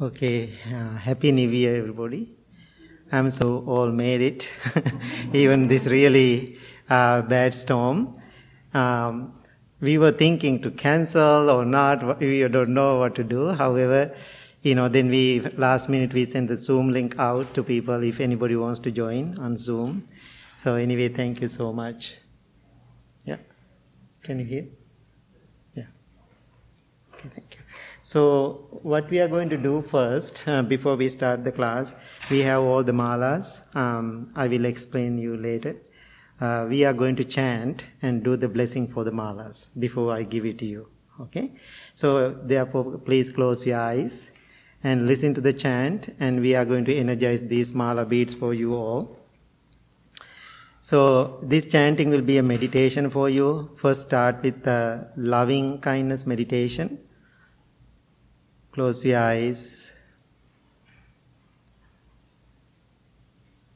Okay, uh, happy new year, everybody. I'm so all made it, even this really uh, bad storm. Um, we were thinking to cancel or not. We don't know what to do. However, you know, then we last minute we sent the Zoom link out to people if anybody wants to join on Zoom. So anyway, thank you so much. Yeah, can you hear? Yeah. Okay, thank you. So, what we are going to do first, uh, before we start the class, we have all the malas. Um, I will explain you later. Uh, we are going to chant and do the blessing for the malas before I give it to you. Okay? So, therefore, please close your eyes and listen to the chant, and we are going to energize these mala beads for you all. So, this chanting will be a meditation for you. First, start with the loving kindness meditation. Close your eyes.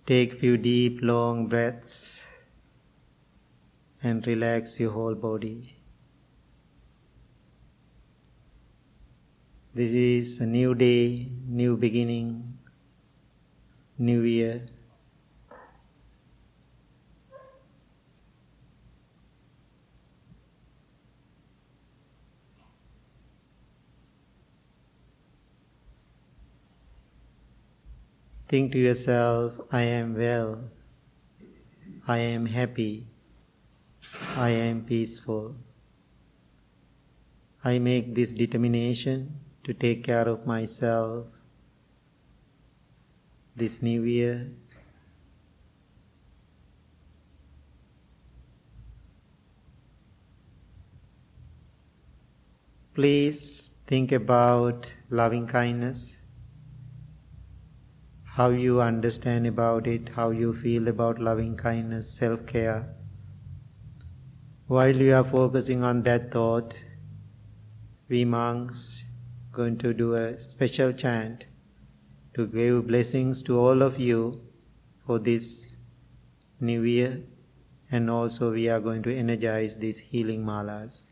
Take few deep long breaths and relax your whole body. This is a new day, new beginning, new year. Think to yourself, I am well, I am happy, I am peaceful. I make this determination to take care of myself this new year. Please think about loving kindness how you understand about it, how you feel about loving kindness, self care. While you are focusing on that thought, we monks going to do a special chant to give blessings to all of you for this new year and also we are going to energize these healing malas.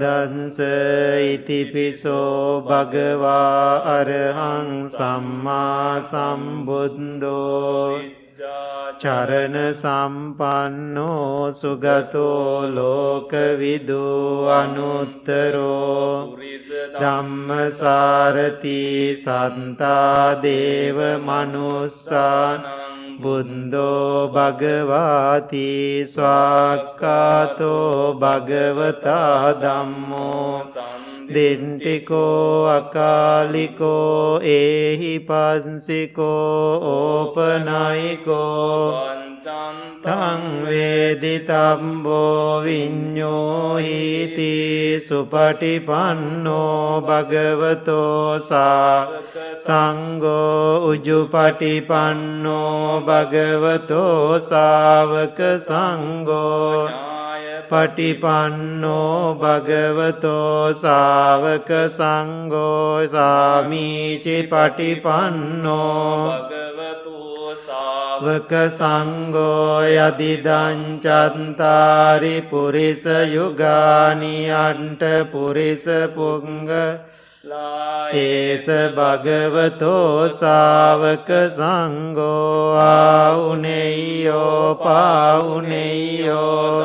දන්ස ඉතිපිසෝ භගවා අරහං සම්මා සම්බුද්දෝ චරණ සම්පන්නෝ සුගතෝ ලෝකවිදු අනුත්තරෝ ධම්මසාරති සන්තා දේව මනුස්සාන බුද්ධෝ භගවාති ස්වාක්කාතෝ භගවතා ධම්මෝ. දෙන්ටිකෝ අකාලිකෝ ඒහි පන්සිකෝ ඕපනයිකෝ. තං වේදිතම්බෝ විඤ්ඤෝහිති සුපටිපන්නෝ භගවතෝ සා සංඝෝ උජුපටිපන්නෝ භගවතෝ ශාවක සංඝෝ පටිපන්නෝ භගවතෝ ශාවක සංඝෝ සාමීචි පටිපන්නෝ භගවතෝ ශාවක ශ්‍රාවක සංගෝයදිදංචන්තාරි පුරිස යුගානියන්ට පුරිස පුංග ඒස භගවතෝ සාවක සංගෝආ උනෙයෝ පාඋනෙයෝ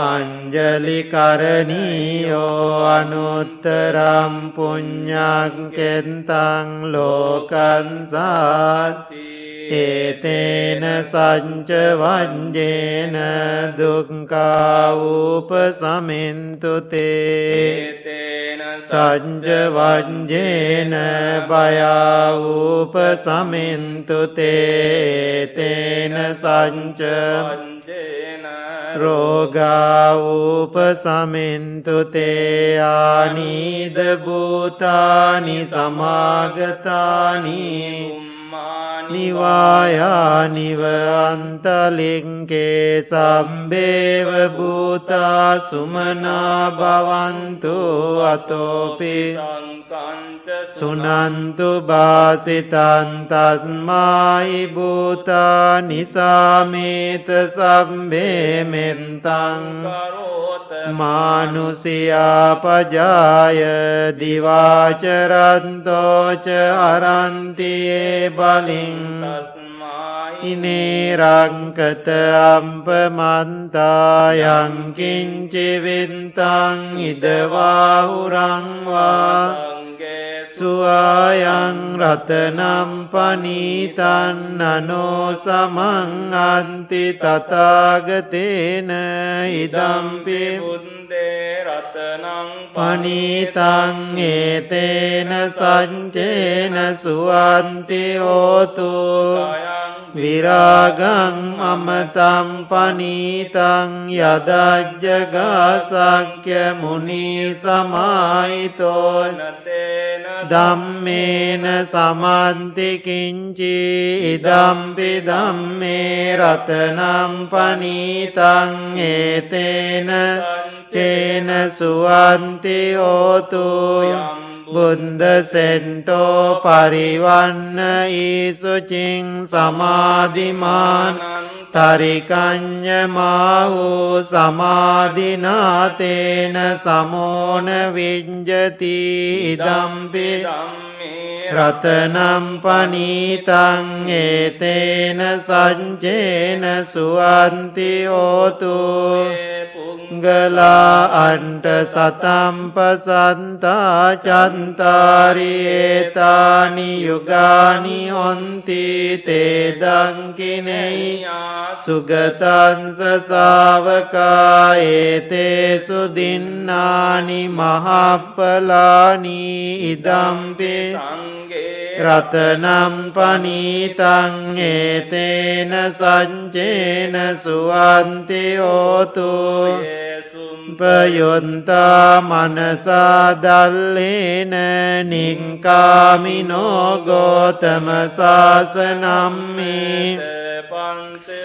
අංජලිකරණීයෝ අනුත්තරම් පුඥ්ඥක්කෙන්තං ලෝකන්සාති ඒතේන සංච වංජේන දුක්කාවූප සමින්තුතේ සංජ වංජේන බයාවූප සමින්තුතේ තේන සංච වංජේන රෝගාවූප සමෙන්තුතේයානීද භූතානි සමාගතානී නිවායානිව අන්තලිංගේ සම්බේව භූතා සුමනා භවන්තු අතෝපි. සුනන්තු භාසිතන්තස්මයි භූතා නිසාමේත සම්බේමෙන්තං. මානුසියාපජාය දිවාචරන්තෝච අරන්තියේ ضال ඉනේරංකත අම්පමන්තායංකින්චිවින්තං ඉදවාහුරංවා සුවායං රතනම් පනීතන් අනෝ සමං අන්ති තතාගතේන ඉදම්පි බුන්දේ රතනං පනීතං ඒතේන සංචේන සුවන්ති හෝතු විරාගං අමතම් පනීතං යදජ්ජගාසක්්‍ය මුනී සමාහිතෝ දම්මේන සමන්තිකිංචි ඉදම්පි දම්මේ රතනම් පනීතං ඒතේන චේන සුවන්ති හෝතු බුද්ධ සෙන්ටෝ පරිවන්න ඊසුචිං සමාධිමාන් තරිකං්ඥමාවූ සමාධිනාතේන සමෝන විංජති ඉදම්පි රතනම් පනීතං ඒතේන සංචේන සුවන්ති ඕතු පුංගලා අන්ට සතම්පසන්තා චන්තාරියේතානි යුගානි හොන්ති තේදංකිනෙයි සුගතන්ස සාවකාඒතේ සුදින්නානි මහප්පලානී ඉදම්පේ 鸡 රතනම් පනීතං ඒතේන සංචේන සුවන්ති ඕතු පයොන්තා මනසාදල්ලේන නිංකාමිනෝ ගෝතම සාසනම්මේ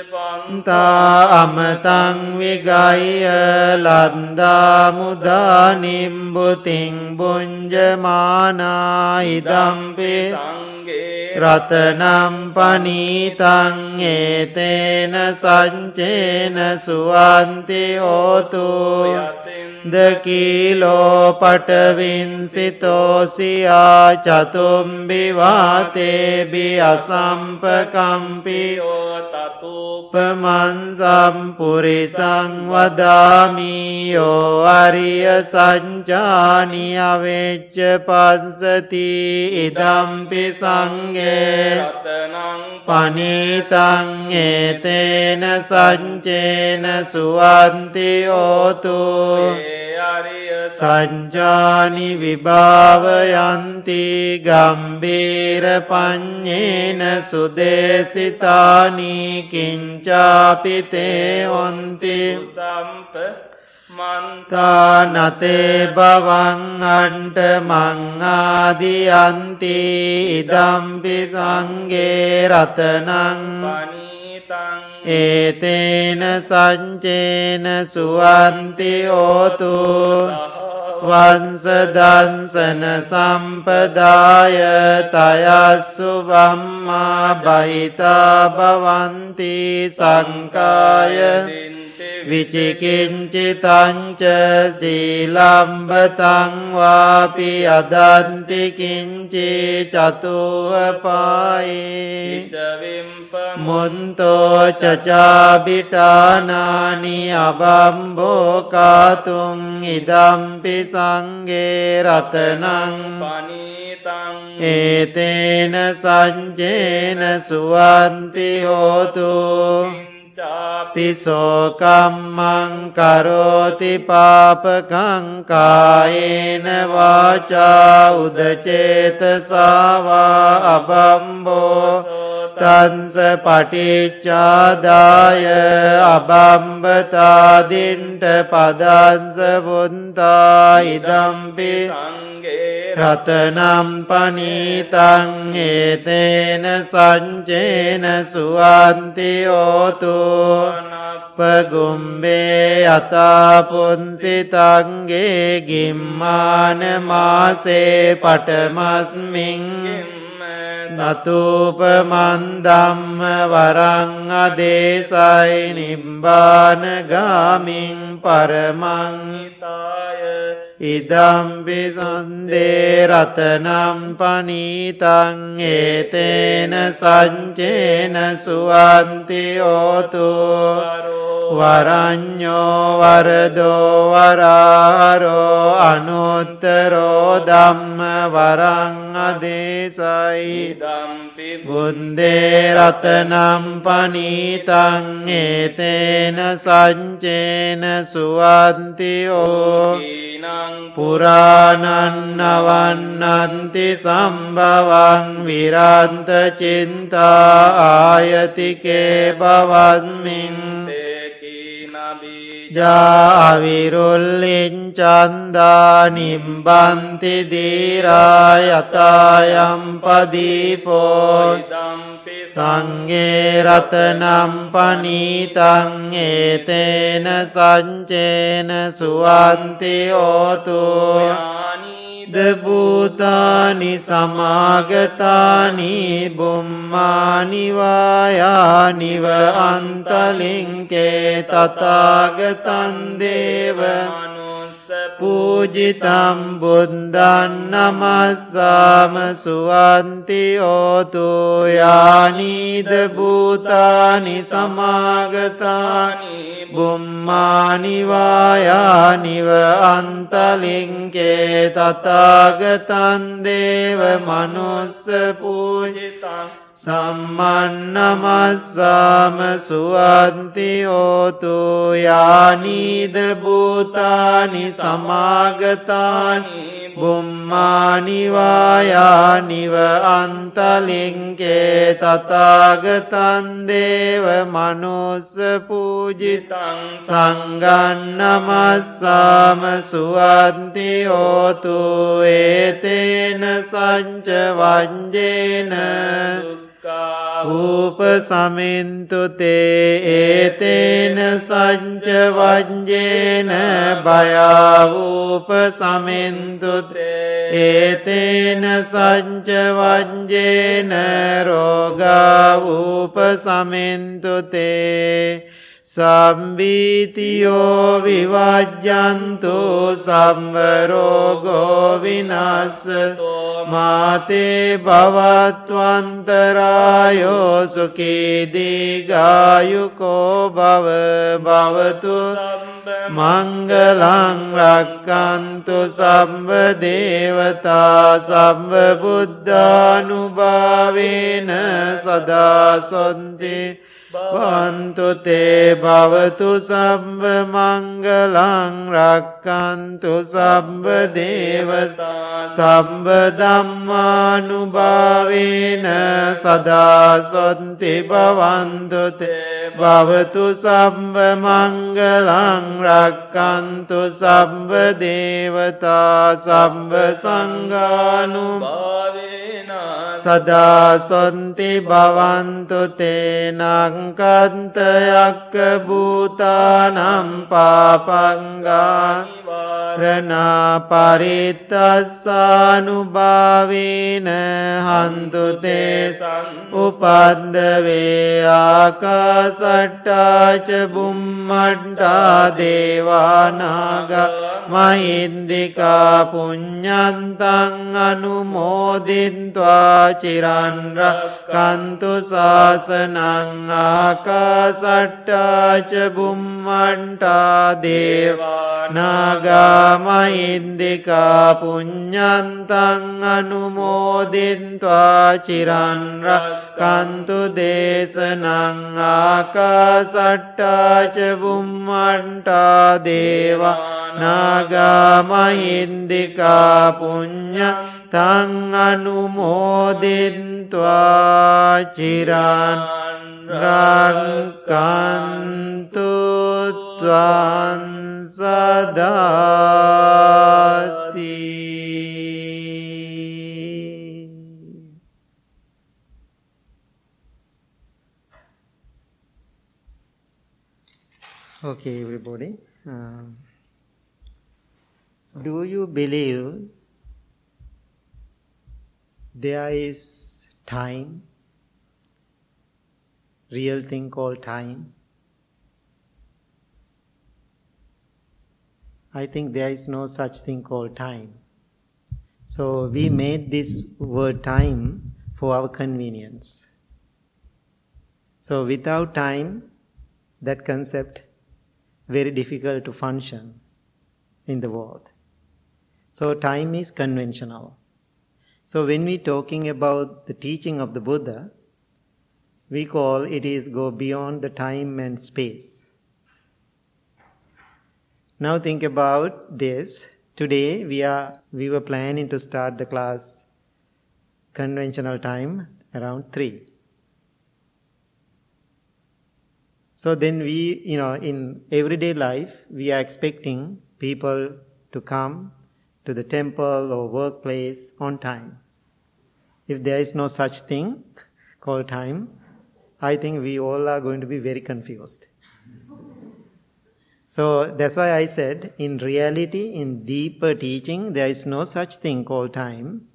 පන්තා අමතං විගයිය ලන්දාමුදා නිම්බුතිං බුංජමානා ඉදම්පේ රතනම් පනීතං ඒතේන සංචේන සුවන්ති හෝතු දකීලෝ පටවින්සිතෝසියා චතුම්බිවාතේබි අසම්පකම්පියෝ තතුපමන්සම්පුරිසං වදාමියෝ අරිය සංචානි අවෙච්ච පස්සති ඉදම්පි සංගේ පනීතං ඒතේන සංචේන සුවන්ති සංජානි විභාවයන්ති ගම්බීර පඤ්ඤේන සුදේසිතානී කිංචාපිතේ සම්ප මන්තානතේ බවං අන්ට මංආදියන්ති ඉදම්පි සංගේ රතනං පනීතං ඒතේන සංචේන සුවන්ති ඕතු වංසදන්සන සම්පදාය තයස්සු වම්මා බහිතා භවන්ති සංකාය විචිකිංචිතංච සීලම්බතං වාපි අදන්තිකිංචි චතුවපායේ මුන්තෝ චචාබිටානානි අබම්බෝකාතුන් ඉදම්පි සංගේ රතනං පනීතං ඒතේන සංජේන සුවන්ති හෝතු පිසෝකම්මං කරෝති පාපකංකායේන වාචා උදචේතසාවා අබම්බෝ තන්ස පටිච්චාදාය අබම්බතාදින්ට පදන්ස පුන්තා ඉදම්පි සංගේ රතනම් පනීතං ඒතේන සංචේන සුවන්තියෝතු පගුම්බේ අතාපුන්සිතන්ගේ ගිම්මාන මාසේ පටමස්මින් නතුපමන්දම්ම වරං අදේසයි නිබ්බානගාමින් පරමංහිතාය ඉදම්පි සන්දේ රතනම් පනීතං ඒතේන සංචේන සුවන්තියෝතු වරඤ්ඤෝ වරදෝ වරාරෝ අනුත්තරෝ ධම්ම වරං අදේසයි දම්පි බුද්දේ රතනම් පනීතං ඒතේන සංචේන සුවන්තියෝ පුරාණන්නවන්නන්ති पुराणन्नवन्नन्ति सम्भवान् विरान्तचिन्ता आयति के भवस्मिन्। जाविरुल्लिञ्चन्दानिम्बन्ति अविरुञ्चन्दा पदीपो। සංගේරතනම් පනීතං ඒතේන සංචේන සුවන්තිෝතුයානිද භූතානි සමාගතානි බුම්මානිවායානිව අන්තලින්කේ තතාගතන්දේවමනි පූජිතම් බුද්දන් නමස්සාම සුවන්ති ඕතු යානීද භූතානි සමාගතානි බුම්මානිවායානිව අන්තලින්කේ තතාගතන් දේව මනුස්ස පූජිතං සම්මන්නමස්සාම සුවන්තියෝතු යානීද භූතානි සමාගතානි බුම්මානිවායානිව අන්තලින්කේ තතාගතන් දේව මනුස්ස පූජිතං සංගන්නමස්සාම සුවන්තියෝතු ඒතේන සංච ූප සමින්තුතේ ඒතේන සංචවජ්ජේන බයාවූප සමින්තුත්‍රේ ඒතේන සංචවජ්ජේන රෝගාවූප සමින්තුතේ සම්බීතියෝ විවජ්ජන්තු සම්වරෝගෝ විනස්සතෝ මාතේ භවත්වන්තරායෝ සුකීදීගායුකෝ භව භවතු මංගලං රක්කන්තු සම්බ දේවතා සම්බ බුද්ධානුභාවේන සදාසොන්ති බවන්තුතේ භවතු සබ්බ මංගලං රක්කන්තු සබ්බ දේවතා සබ්බ ධම්මානුභාවේන සදාසොන්ති බවන්තුතේ භවතු සබ්බ මංගලං රක්කන්තු සබ්බ දේවතා සබ්බ සංගානුභාවේන සදාසොන්ති භවන්තු තේනං සංකන්තයක්ක භූතානම් පාපංගා රනා පරිත්තස්සානුභාවීන හන්තුතේ උපන්දවේ ආකාසට්ටාච බුම්මට්ටා දේවානාග මහින්දිකා පුඤ්ඥන්තං අනුමෝදින්ත්වා චිරන්ර කන්තු ශාසනං ආකාසට්ටාච බුම්මන්ටා දේවානාගා මහින්දිකා පුඤ්ඥන්තං අනුමෝදින්ත්වා චිරන්ර කන්තු දේශනං ආකාසට්ටාච බුම්මන්ටා දේවා නාගාමහින්දිකා පුඤ්ඥ තං අනුමෝදින්ත්වා චිරන් रङ्कन्तु त्वां Okay, everybody. Um, do you believe there is time? Real thing called time? I think there is no such thing called time. So we made this word time for our convenience. So without time, that concept very difficult to function in the world. So time is conventional. So when we talking about the teaching of the Buddha, we call it is go beyond the time and space. Now think about this. Today we are we were planning to start the class conventional time around 3. So then we, you know, in everyday life, we are expecting people to come to the temple or workplace on time. If there is no such thing called time, I think we all are going to be very confused. So that's why I said, in reality, in deeper teaching, there is no such thing called time.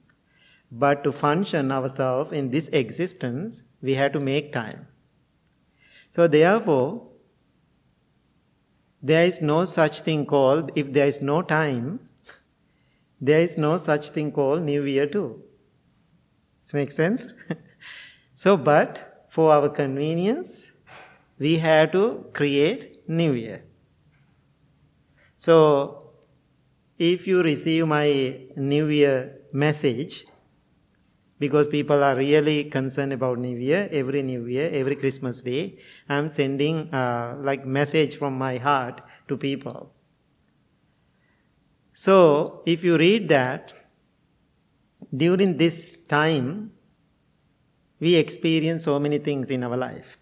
But to function ourselves in this existence, we have to make time. So therefore, there is no such thing called, if there is no time, there is no such thing called New Year too. Does make sense? so, but for our convenience, we have to create New Year. So, if you receive my New Year message, because people are really concerned about New Year, every New Year, every Christmas Day, I'm sending uh, like message from my heart to people. So, if you read that, during this time, we experience so many things in our life.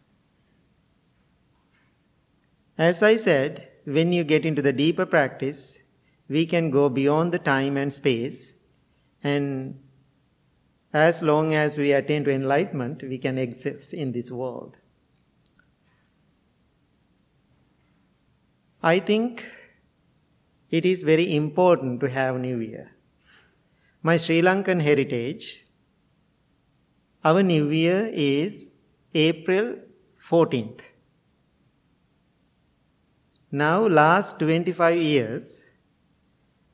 As I said, when you get into the deeper practice, we can go beyond the time and space and as long as we attain to enlightenment, we can exist in this world. I think it is very important to have New Year. My Sri Lankan heritage, our New Year is April 14th. Now, last 25 years,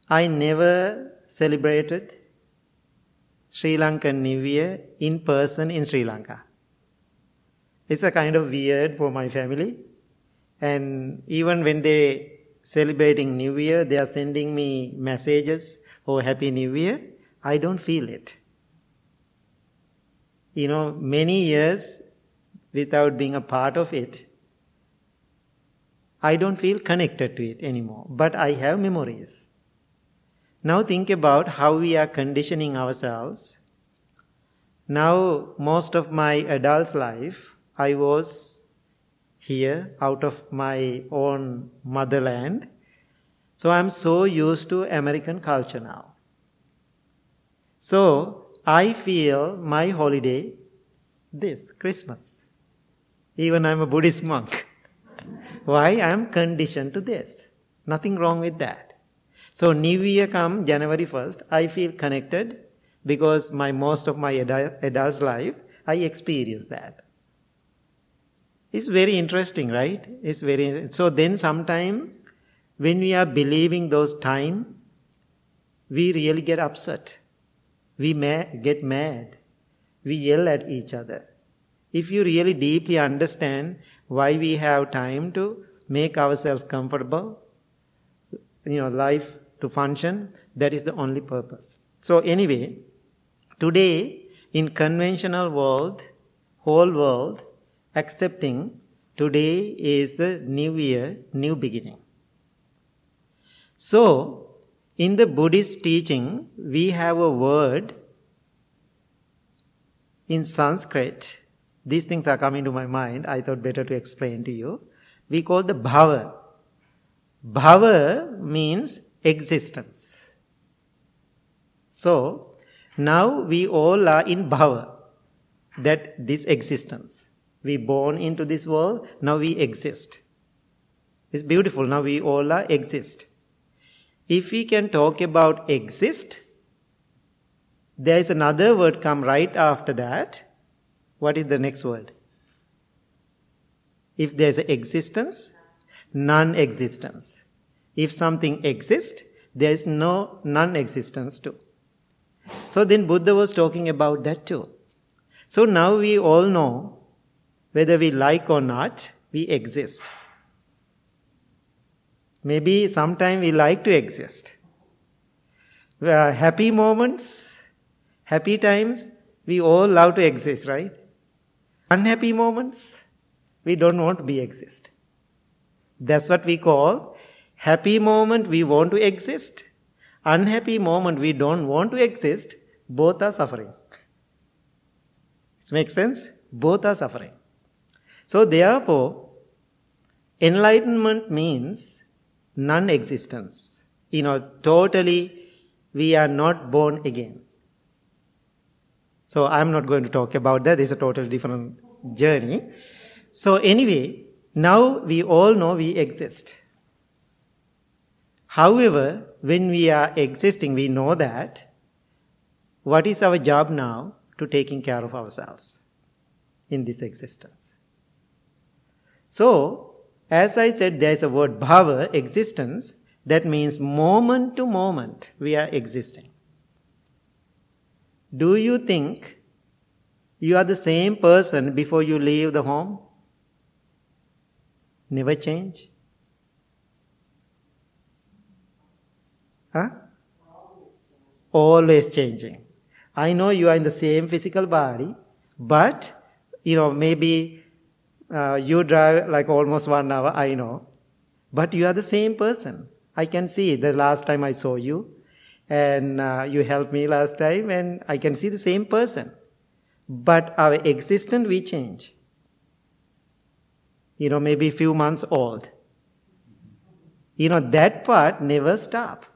I never celebrated Sri Lankan New Year in person in Sri Lanka. It's a kind of weird for my family. And even when they celebrating New Year, they are sending me messages, oh, Happy New Year. I don't feel it. You know, many years without being a part of it, I don't feel connected to it anymore. But I have memories. Now think about how we are conditioning ourselves. Now, most of my adult life, I was here out of my own motherland. So I'm so used to American culture now. So I feel my holiday this Christmas. Even I'm a Buddhist monk. Why? I'm conditioned to this. Nothing wrong with that. So New Year come January 1st, I feel connected because my most of my adult life, I experience that. It's very interesting, right? It's very so then sometime when we are believing those time, we really get upset. We may get mad. We yell at each other. If you really deeply understand why we have time to make ourselves comfortable, you know, life to function. That is the only purpose. So anyway, today in conventional world, whole world, accepting today is the new year, new beginning. So, in the Buddhist teaching, we have a word in Sanskrit. These things are coming to my mind. I thought better to explain to you. We call the bhava. Bhava means existence. So, now we all are in bhava, that this existence. We born into this world, now we exist. It's beautiful. Now we all are exist. If we can talk about exist, there is another word come right after that. What is the next word? If there's existence, non-existence. If something exists, there is no non-existence too. So then Buddha was talking about that too. So now we all know whether we like or not, we exist. Maybe sometime we like to exist. Uh, happy moments, happy times, we all love to exist, right? Unhappy moments, we don't want to be exist. That's what we call happy moment we want to exist. Unhappy moment we don't want to exist. Both are suffering. This makes sense? Both are suffering. So therefore, enlightenment means non existence. You know, totally, we are not born again. So I'm not going to talk about that. It's a totally different journey. So anyway, now we all know we exist. However, when we are existing, we know that what is our job now to taking care of ourselves in this existence. So, as I said, there is a word bhava, existence, that means moment to moment we are existing. Do you think you are the same person before you leave the home? Never change? Huh? Always changing. I know you are in the same physical body, but you know maybe uh, you drive like almost one hour, I know. But you are the same person. I can see the last time I saw you, and uh, you helped me last time, and I can see the same person. But our existence, we change. You know, maybe a few months old. You know, that part never stop.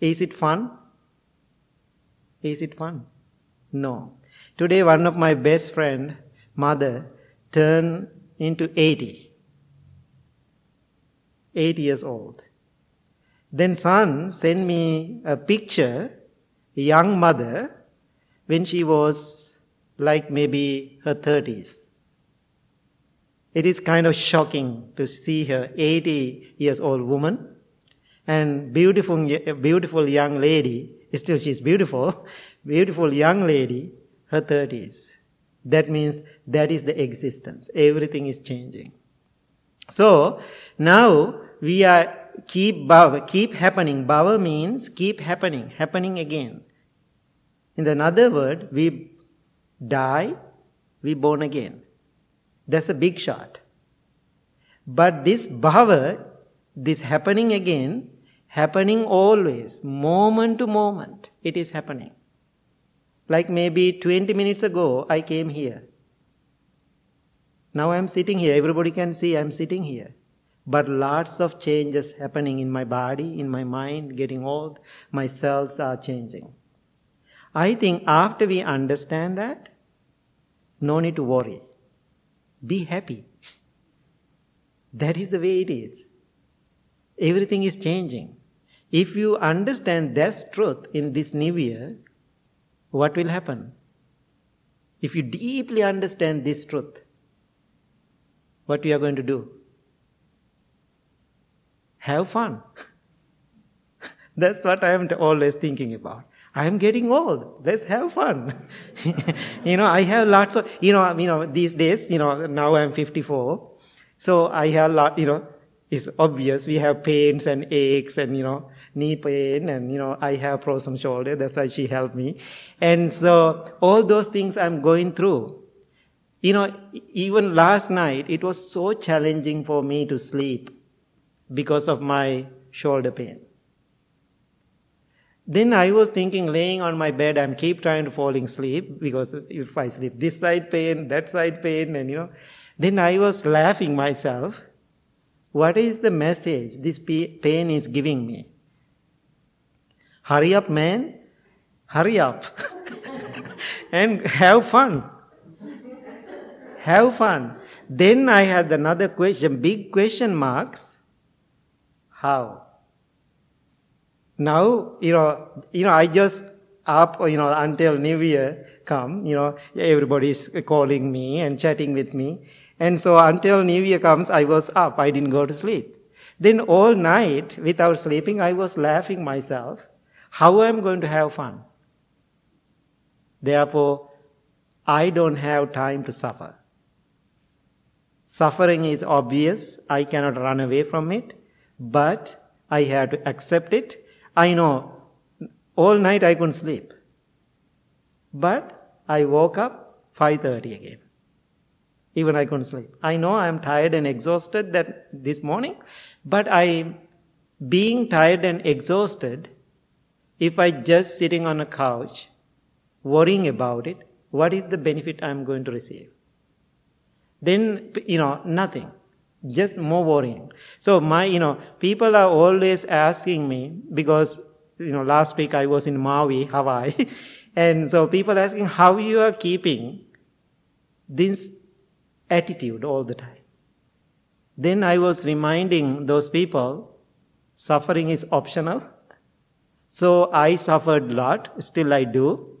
Is it fun? Is it fun? No. Today, one of my best friend, mother, turn into 80. 8 years old. Then son sent me a picture, a young mother, when she was like maybe her 30s. It is kind of shocking to see her 80 years old woman and beautiful, beautiful young lady, still she's beautiful, beautiful young lady, her 30s. That means that is the existence. Everything is changing. So now we are keep bhava, keep happening. Bhava means keep happening, happening again. In another word, we die, we born again. That's a big shot. But this bhava, this happening again, happening always, moment to moment, it is happening. Like maybe 20 minutes ago, I came here. Now I'm sitting here. Everybody can see I'm sitting here. But lots of changes happening in my body, in my mind, getting old. My cells are changing. I think after we understand that, no need to worry. Be happy. That is the way it is. Everything is changing. If you understand this truth in this new year, what will happen? If you deeply understand this truth, what we are going to do? Have fun. That's what I am always thinking about. I am getting old. Let's have fun. you know, I have lots of, you know, you know, these days, you know, now I'm 54. So I have a lot, you know, it's obvious we have pains and aches and, you know, knee pain and you know i have frozen shoulder that's why she helped me. And so all those things i'm going through. You know even last night it was so challenging for me to sleep because of my shoulder pain. Then i was thinking laying on my bed i'm keep trying to falling asleep because if i sleep this side pain that side pain and you know. Then i was laughing myself. What is the message this pain is giving me Hurry up, man. Hurry up. and have fun. Have fun. Then I had another question, big question marks. How? Now, you know, you know, I just up, you know, until New Year come, you know, everybody's calling me and chatting with me. And so until New Year comes, I was up. I didn't go to sleep. Then all night, without sleeping, I was laughing myself. How am I going to have fun? Therefore, I don't have time to suffer. Suffering is obvious. I cannot run away from it, but I have to accept it. I know all night I couldn't sleep. But I woke up 5:30 again. Even I couldn't sleep. I know I am tired and exhausted that this morning, but I, being tired and exhausted, if I just sitting on a couch, worrying about it, what is the benefit I'm going to receive? Then, you know, nothing. Just more worrying. So my, you know, people are always asking me because, you know, last week I was in Maui, Hawaii, and so people asking how you are keeping this attitude all the time. Then I was reminding those people suffering is optional. So I suffered a lot, still I do,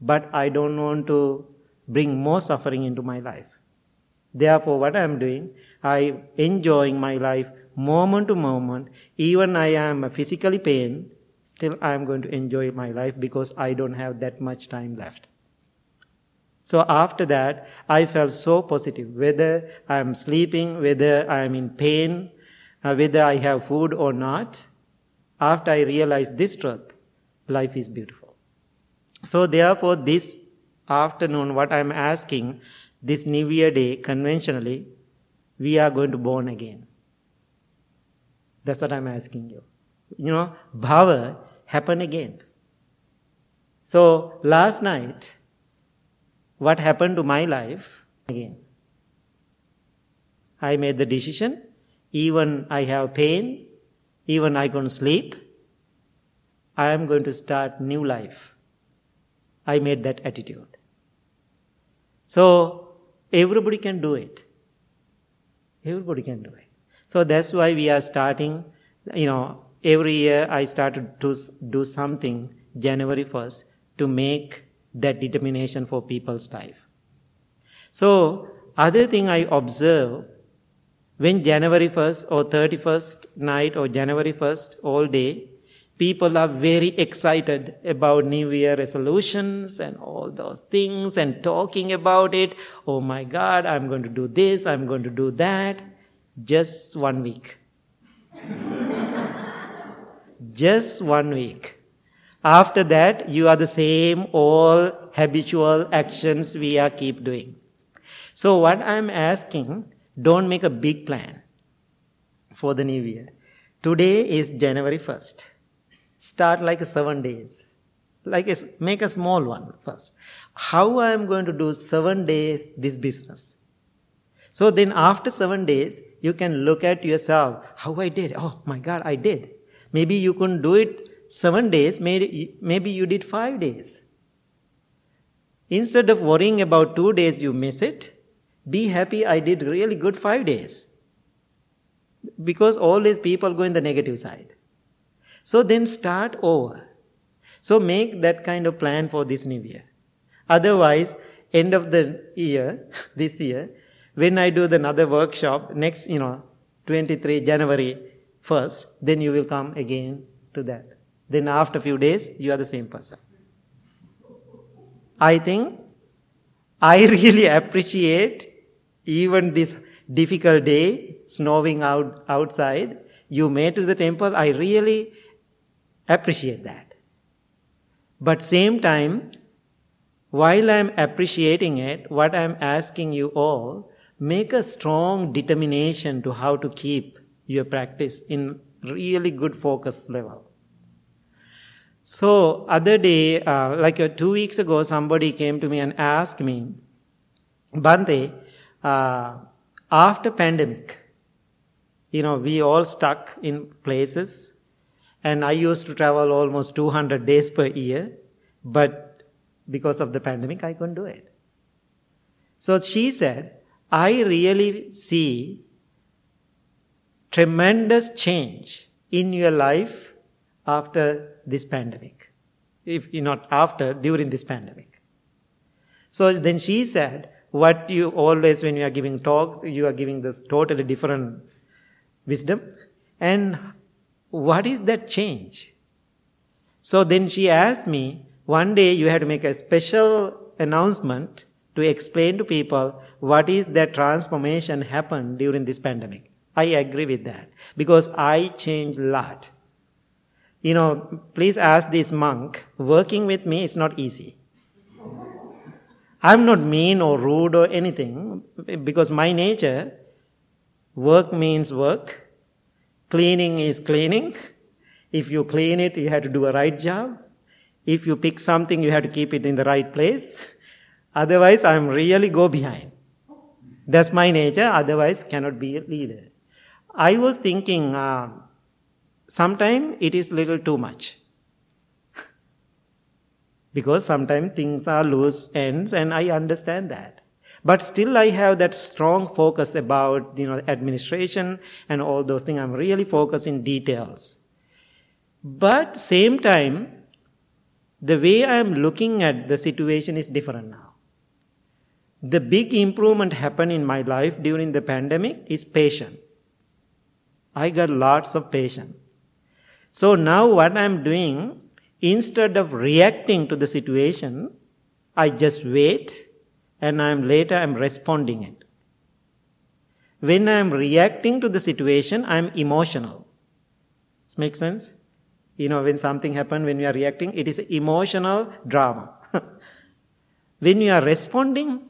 but I don't want to bring more suffering into my life. Therefore, what I am doing, I enjoying my life moment to moment. Even I am physically pain, still I am going to enjoy my life because I don't have that much time left. So after that, I felt so positive. Whether I am sleeping, whether I am in pain, uh, whether I have food or not, after I realize this truth, life is beautiful. So therefore, this afternoon, what I am asking, this New Year day, conventionally, we are going to born again. That's what I'm asking you. You know, bhava happen again. So last night, what happened to my life again. I made the decision, even I have pain, even I can't sleep, I am going to start new life. I made that attitude. So everybody can do it. Everybody can do it. So that's why we are starting, you know, every year I started to do something January 1st to make that determination for people's life. So, other thing I observe when January 1st or 31st night or January 1st all day, people are very excited about New Year resolutions and all those things and talking about it. Oh my God, I'm going to do this, I'm going to do that. Just one week. Just one week. After that, you are the same all habitual actions we are keep doing. So what I'm asking, don't make a big plan for the new year. Today is January 1st. Start like seven days. Like a, make a small one first. How I am going to do seven days this business. So then after seven days, you can look at yourself, how I did. Oh my God, I did. Maybe you couldn't do it seven days, maybe, maybe you did five days. Instead of worrying about two days you miss it, be happy I did really good five days. Because always people go in the negative side. So then start over. So make that kind of plan for this new year. Otherwise, end of the year, this year, when I do the another workshop next, you know, 23 January 1st, then you will come again to that. Then after few days, you are the same person. I think I really appreciate even this difficult day, snowing out outside. You made to the temple. I really appreciate that. But same time, while I'm appreciating it, what I'm asking you all, make a strong determination to how to keep your practice in really good focus level. So other day, uh, like uh, two weeks ago, somebody came to me and asked me, Bhante, uh, after pandemic, you know, we all stuck in places, and I used to travel almost 200 days per year, but because of the pandemic, I couldn't do it. So she said, I really see tremendous change in your life after this pandemic? If not after, during this pandemic. So then she said, what you always, when you are giving talk, you are giving this totally different wisdom. And what is that change? So then she asked me, one day you had to make a special announcement to explain to people what is that transformation happened during this pandemic. I agree with that because I changed a lot. You know, please ask this monk, working with me is not easy. I'm not mean or rude or anything because my nature, work means work, cleaning is cleaning. If you clean it, you have to do a right job. If you pick something, you have to keep it in the right place. Otherwise, I'm really go behind. That's my nature. Otherwise, cannot be a leader. I was thinking, uh, sometimes it is little too much. Because sometimes things are loose ends and I understand that. But still I have that strong focus about, you know, administration and all those things. I'm really focused in details. But same time, the way I'm looking at the situation is different now. The big improvement happened in my life during the pandemic is patience. I got lots of patience. So now what I'm doing, instead of reacting to the situation, I just wait and I'm later I'm responding it. When I'm reacting to the situation, I'm emotional. This makes sense? You know, when something happens, when we are reacting, it is emotional drama. when you are responding,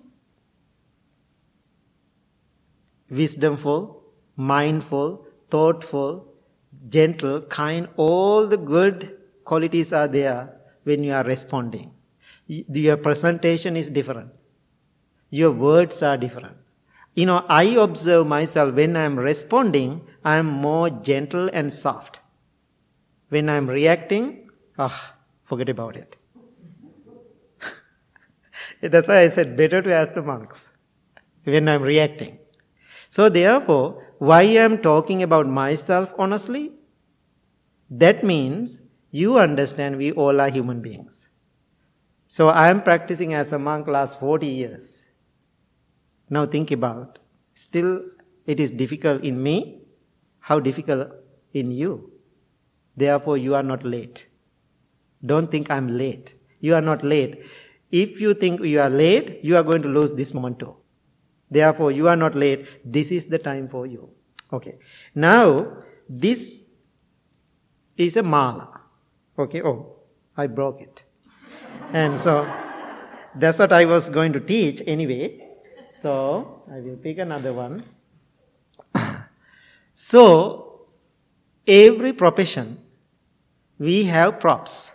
wisdomful, mindful, thoughtful, gentle, kind, all the good qualities are there when you are responding. Your presentation is different. Your words are different. You know, I observe myself when I am responding, I am more gentle and soft. When I am reacting, ah, forget about it. That's why I said better to ask the monks when I am reacting. So therefore, why I am talking about myself honestly? That means you understand we all are human beings. So I am practicing as a monk last 40 years. Now think about, still it is difficult in me, how difficult in you. Therefore you are not late. Don't think I'm late. You are not late. If you think you are late, you are going to lose this momentum. Therefore, you are not late. This is the time for you. Okay. Now, this is a mala. Okay. Oh, I broke it. and so, that's what I was going to teach anyway. So, I will pick another one. so, every profession, we have props.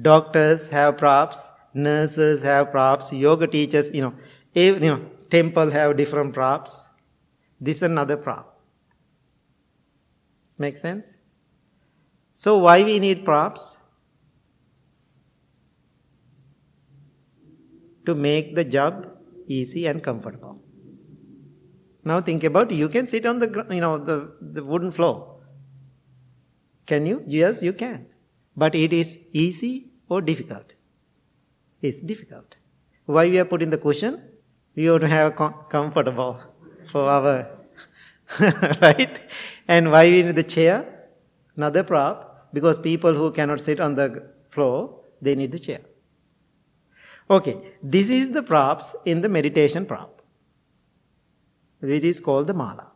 Doctors have props, nurses have props, yoga teachers, you know, you know, temple have different props. This is another prop. Make sense? So why we need props? To make the job easy and comfortable. Now think about you can sit on the you know the, the wooden floor. Can you? Yes, you can. But it is easy or difficult? It's difficult. Why we are putting the cushion? we want to have com- comfortable for our right and why we need the chair another prop because people who cannot sit on the floor they need the chair. Okay this is the props in the meditation prop. It is called the mala.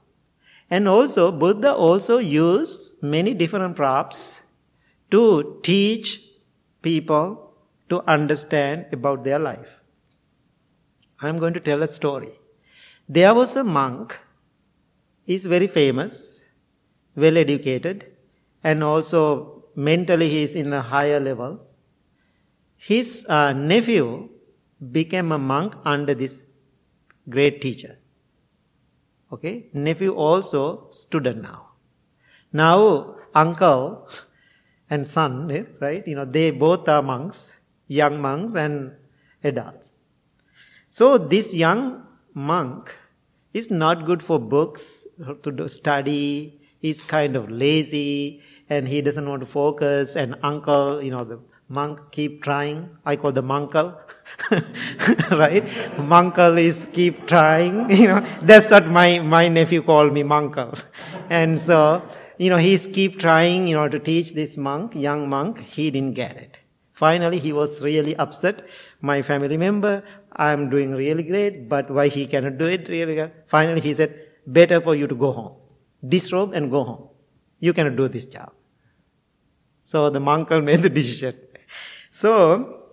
And also buddha also used many different props to teach people to understand about their life. I'm going to tell a story. There was a monk, he's very famous, well educated, and also mentally he is in a higher level. His uh, nephew became a monk under this great teacher. Okay, nephew also student now. Now, uncle and son, right? You know, they both are monks, young monks and adults. So this young monk is not good for books, to study. He's kind of lazy and he doesn't want to focus. And uncle, you know, the monk keep trying. I call the monkle, right? Monkle is keep trying. You know, that's what my, my nephew called me, monkle. And so, you know, he's keep trying, you know, to teach this monk, young monk. He didn't get it. Finally, he was really upset. My family member, I'm doing really great, but why he cannot do it really? good? Finally, he said, better for you to go home. Disrobe and go home. You cannot do this job. So the monk made the decision. So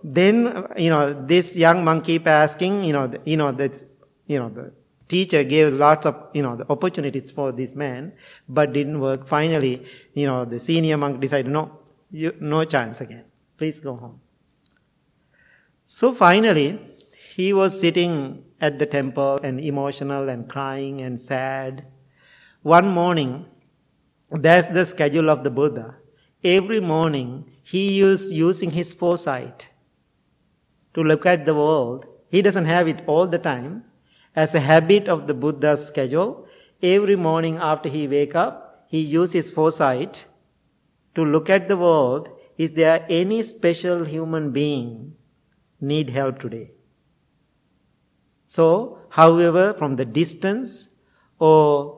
then, you know, this young monk keep asking, you know, you know, that's, you know, the teacher gave lots of, you know, the opportunities for this man, but didn't work. Finally, you know, the senior monk decided, no, you, no chance again. Please go home. So finally, he was sitting at the temple and emotional and crying and sad. One morning, that's the schedule of the Buddha. Every morning, he is using his foresight to look at the world. He doesn't have it all the time. As a habit of the Buddha's schedule, every morning after he wake up, he uses foresight to look at the world is there any special human being need help today? So, however, from the distance or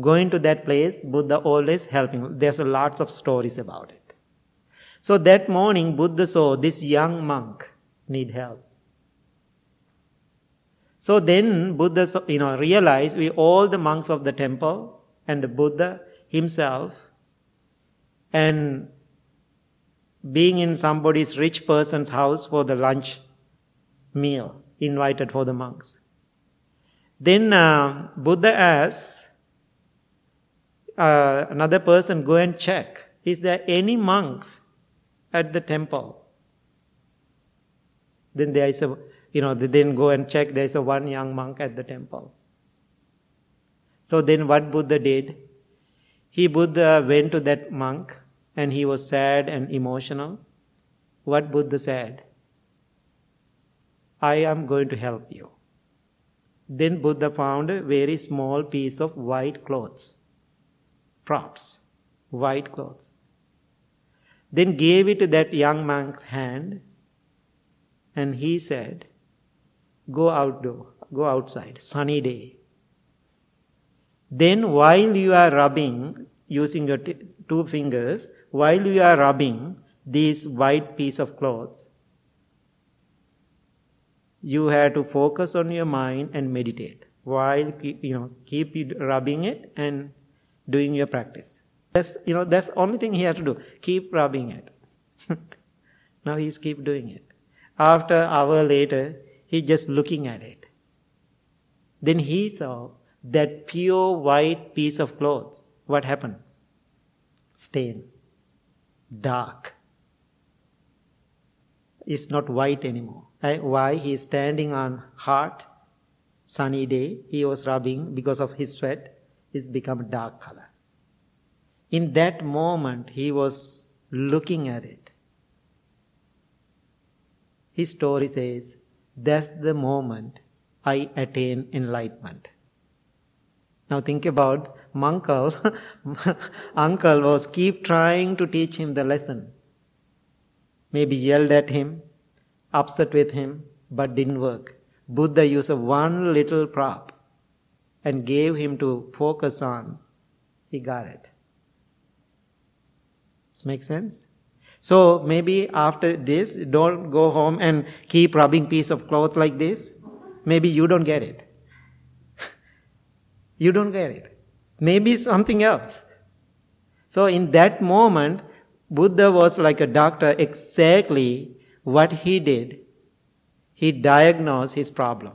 going to that place, Buddha always helping. There's lots of stories about it. So that morning, Buddha saw this young monk need help. So then Buddha, you know, realized we all the monks of the temple and the Buddha himself and being in somebody's rich person's house for the lunch meal invited for the monks. Then uh, Buddha asked uh, another person, go and check. Is there any monks at the temple? Then there is a, you know, they then go and check. There is a one young monk at the temple. So then what Buddha did? He Buddha went to that monk and he was sad and emotional. What Buddha said? I am going to help you. Then Buddha found a very small piece of white clothes, props, white clothes. Then gave it to that young monk's hand, and he said, Go outdoor, go outside, sunny day. Then while you are rubbing using your t- two fingers, while you are rubbing this white piece of cloth, you have to focus on your mind and meditate while you know keep rubbing it and doing your practice. That's you know that's only thing he has to do. Keep rubbing it. now he's keep doing it. After hour later, he just looking at it. Then he saw that pure white piece of cloth. What happened? Stain dark. It's not white anymore. Eh, why? He is standing on hot, sunny day. He was rubbing because of his sweat. It's become dark color. In that moment, he was looking at it. His story says, that's the moment I attain enlightenment. Now think about uncle. uncle was keep trying to teach him the lesson. Maybe yelled at him, upset with him, but didn't work. Buddha used one little prop and gave him to focus on. He got it. Does make sense? So maybe after this, don't go home and keep rubbing piece of cloth like this. Maybe you don't get it. You don't get it. Maybe something else. So in that moment, Buddha was like a doctor exactly what he did. He diagnosed his problem.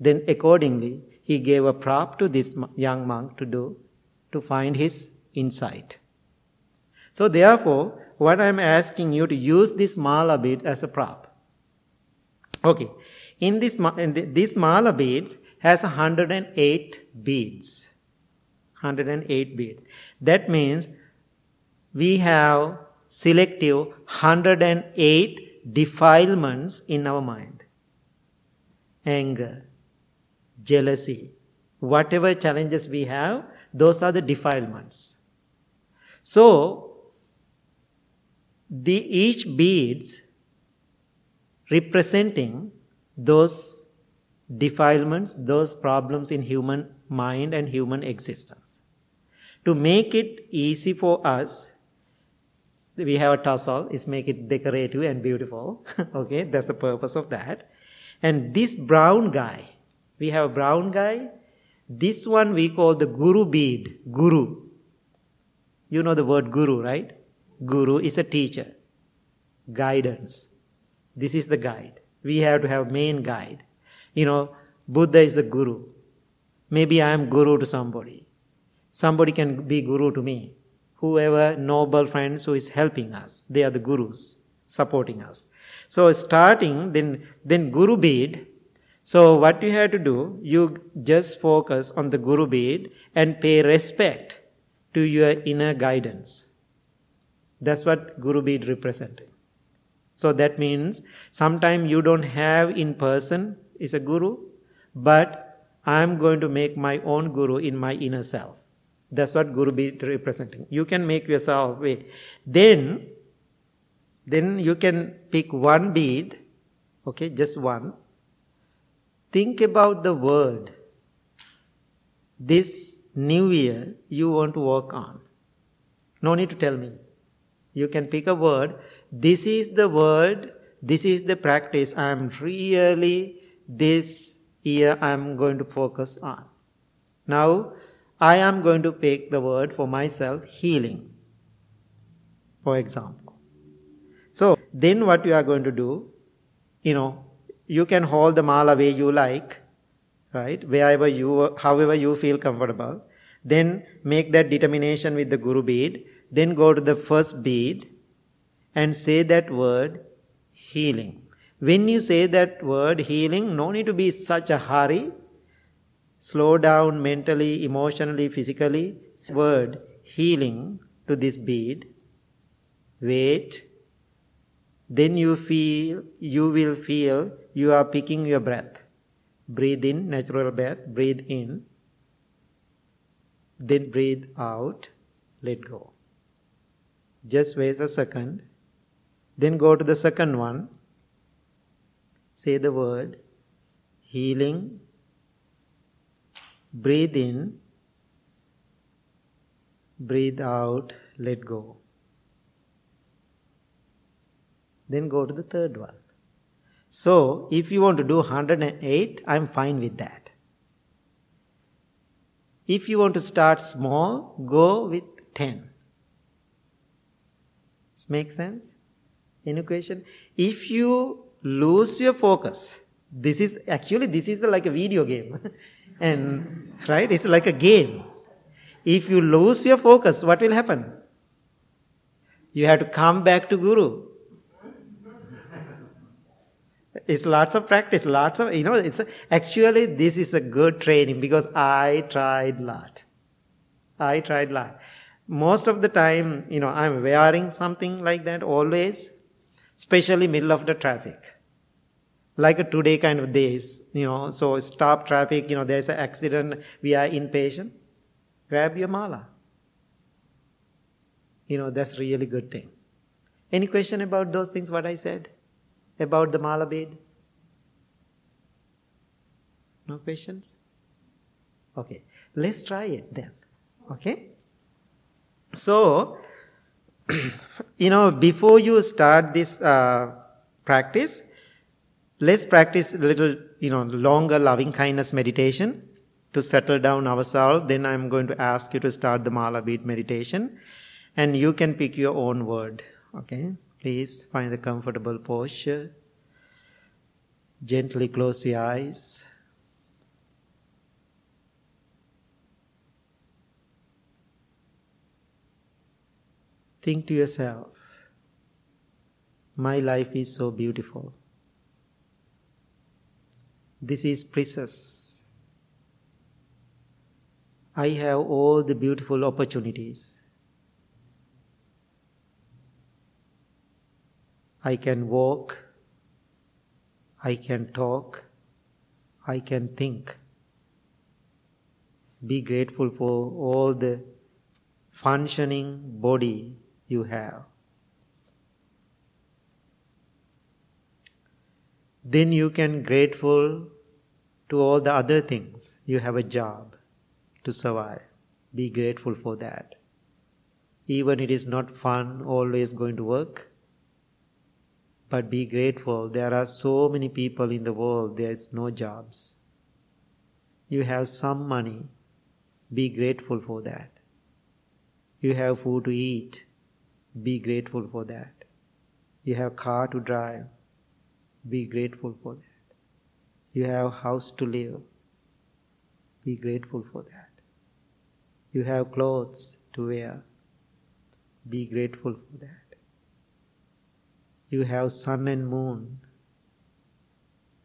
Then accordingly, he gave a prop to this young monk to do to find his insight. So therefore, what I'm asking you to use this mala bead as a prop. Okay. In this, in this mala beads, has 108 beads. 108 beads. That means we have selective 108 defilements in our mind. Anger, jealousy, whatever challenges we have, those are the defilements. So, the each beads representing those defilements, those problems in human mind and human existence. To make it easy for us, we have a tassel, is make it decorative and beautiful. okay, that's the purpose of that. And this brown guy, we have a brown guy. This one we call the guru bead, guru. You know the word guru, right? Guru is a teacher, guidance. This is the guide. We have to have main guide. You know, Buddha is the guru. Maybe I am guru to somebody. Somebody can be guru to me. Whoever noble friends who is helping us, they are the gurus supporting us. So starting, then then guru bead. So what you have to do, you just focus on the guru bead and pay respect to your inner guidance. That's what guru bead representing. So that means sometimes you don't have in person is a guru, but I am going to make my own guru in my inner self. That's what guru be representing. You can make yourself way. Then, then you can pick one bead, okay, just one. Think about the word. This new year you want to work on. No need to tell me. You can pick a word. This is the word, this is the practice I am really this year I am going to focus on. Now, I am going to pick the word for myself healing, for example. So, then what you are going to do, you know, you can hold the mala way you like, right? Wherever you, however you feel comfortable. Then make that determination with the guru bead. Then go to the first bead and say that word healing. When you say that word healing, no need to be such a hurry. Slow down mentally, emotionally, physically. Word healing to this bead. Wait. Then you feel, you will feel you are picking your breath. Breathe in, natural breath. Breathe in. Then breathe out. Let go. Just wait a second. Then go to the second one say the word healing. Breathe in, breathe out, let go. Then go to the third one. So, if you want to do 108, I'm fine with that. If you want to start small, go with 10. This makes sense? Any question? If you lose your focus. This is actually this is like a video game. and right? It's like a game. If you lose your focus, what will happen? You have to come back to Guru. It's lots of practice, lots of you know. It's a, actually this is a good training because I tried lot. I tried lot. Most of the time, you know, I'm wearing something like that always especially middle of the traffic like a today kind of days you know so stop traffic you know there's an accident we are impatient grab your mala you know that's really good thing any question about those things what i said about the mala bead no questions? Okay. Let's try it then. Okay? So you know, before you start this uh, practice, let's practice a little, you know, longer loving kindness meditation to settle down ourselves. Then I'm going to ask you to start the Mala bead meditation, and you can pick your own word. Okay, please find the comfortable posture. Gently close your eyes. Think to yourself, my life is so beautiful. This is precious. I have all the beautiful opportunities. I can walk, I can talk, I can think. Be grateful for all the functioning body you have. Then you can grateful to all the other things. You have a job to survive. Be grateful for that. Even it is not fun always going to work, but be grateful. There are so many people in the world, there is no jobs. You have some money. Be grateful for that. You have food to eat. Be grateful for that. You have car to drive. Be grateful for that. You have house to live. Be grateful for that. You have clothes to wear. Be grateful for that. You have sun and moon.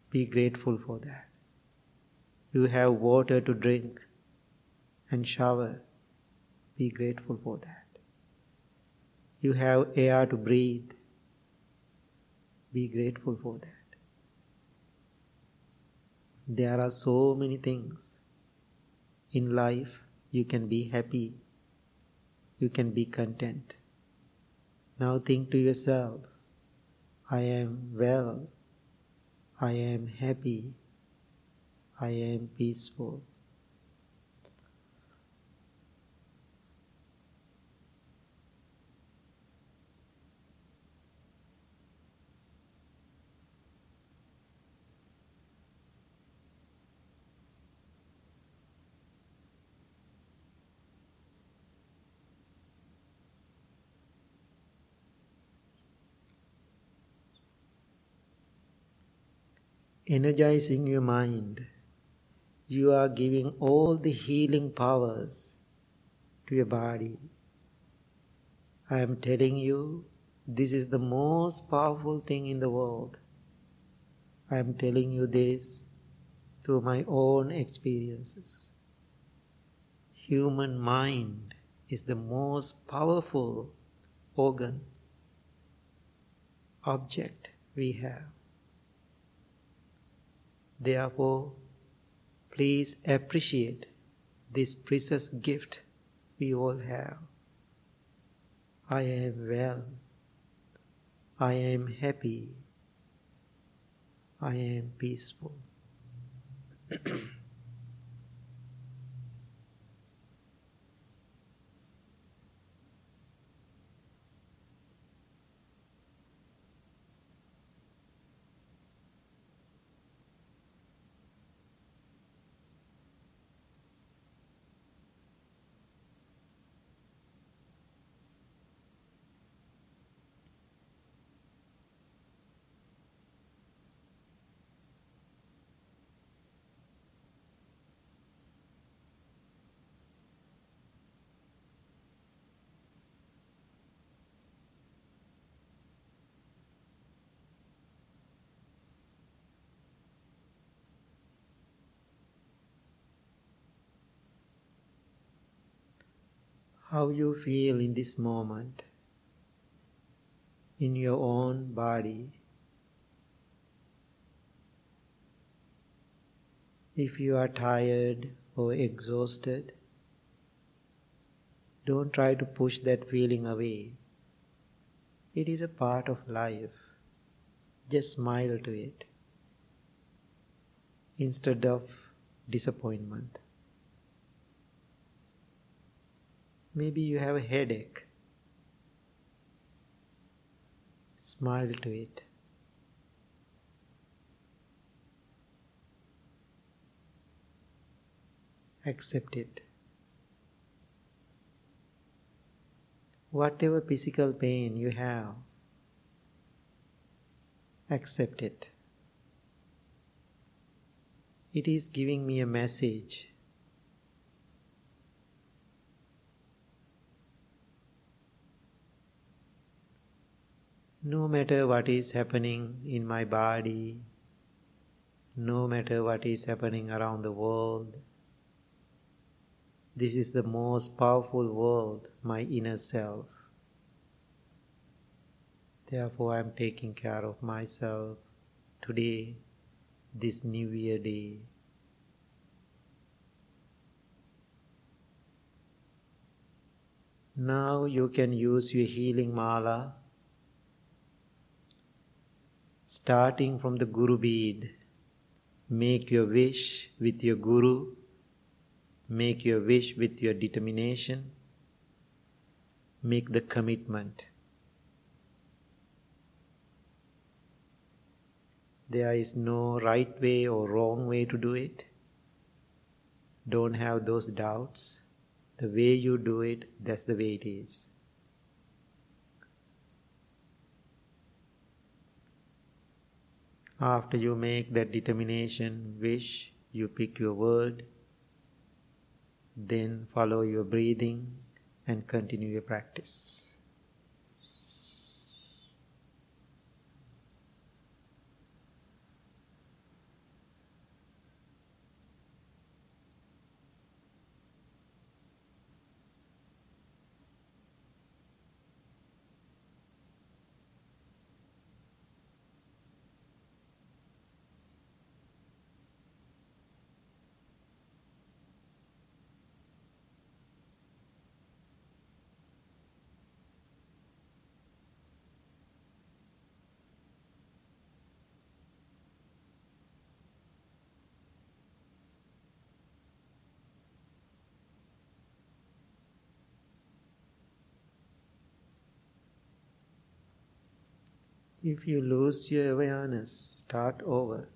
Be grateful for that. You have water to drink and shower. Be grateful for that. You have air to breathe. Be grateful for that. There are so many things in life you can be happy, you can be content. Now think to yourself I am well, I am happy, I am peaceful. Energizing your mind, you are giving all the healing powers to your body. I am telling you, this is the most powerful thing in the world. I am telling you this through my own experiences. Human mind is the most powerful organ, object we have. Therefore, please appreciate this precious gift we all have. I am well. I am happy. I am peaceful. how you feel in this moment in your own body. If you are tired or exhausted, don't try to push that feeling away. It is a part of life. Just smile to it instead of disappointment. Maybe you have a headache. Smile to it. Accept it. Whatever physical pain you have, accept it. It is giving me a message no matter what is happening in my body, no matter what is happening around the world, this is the most powerful world, my inner self. Therefore, I am taking care of myself today, this New Year day. Now you can use your healing mala starting from the Guru bead. Make your wish with your Guru, make your wish with your determination, make the commitment. There is no right way or wrong way to do it. Don't have those doubts. The way you do it, that's the way it is. After you make that determination, wish, you pick your word, then follow your breathing and continue your practice. If you lose your awareness, start over.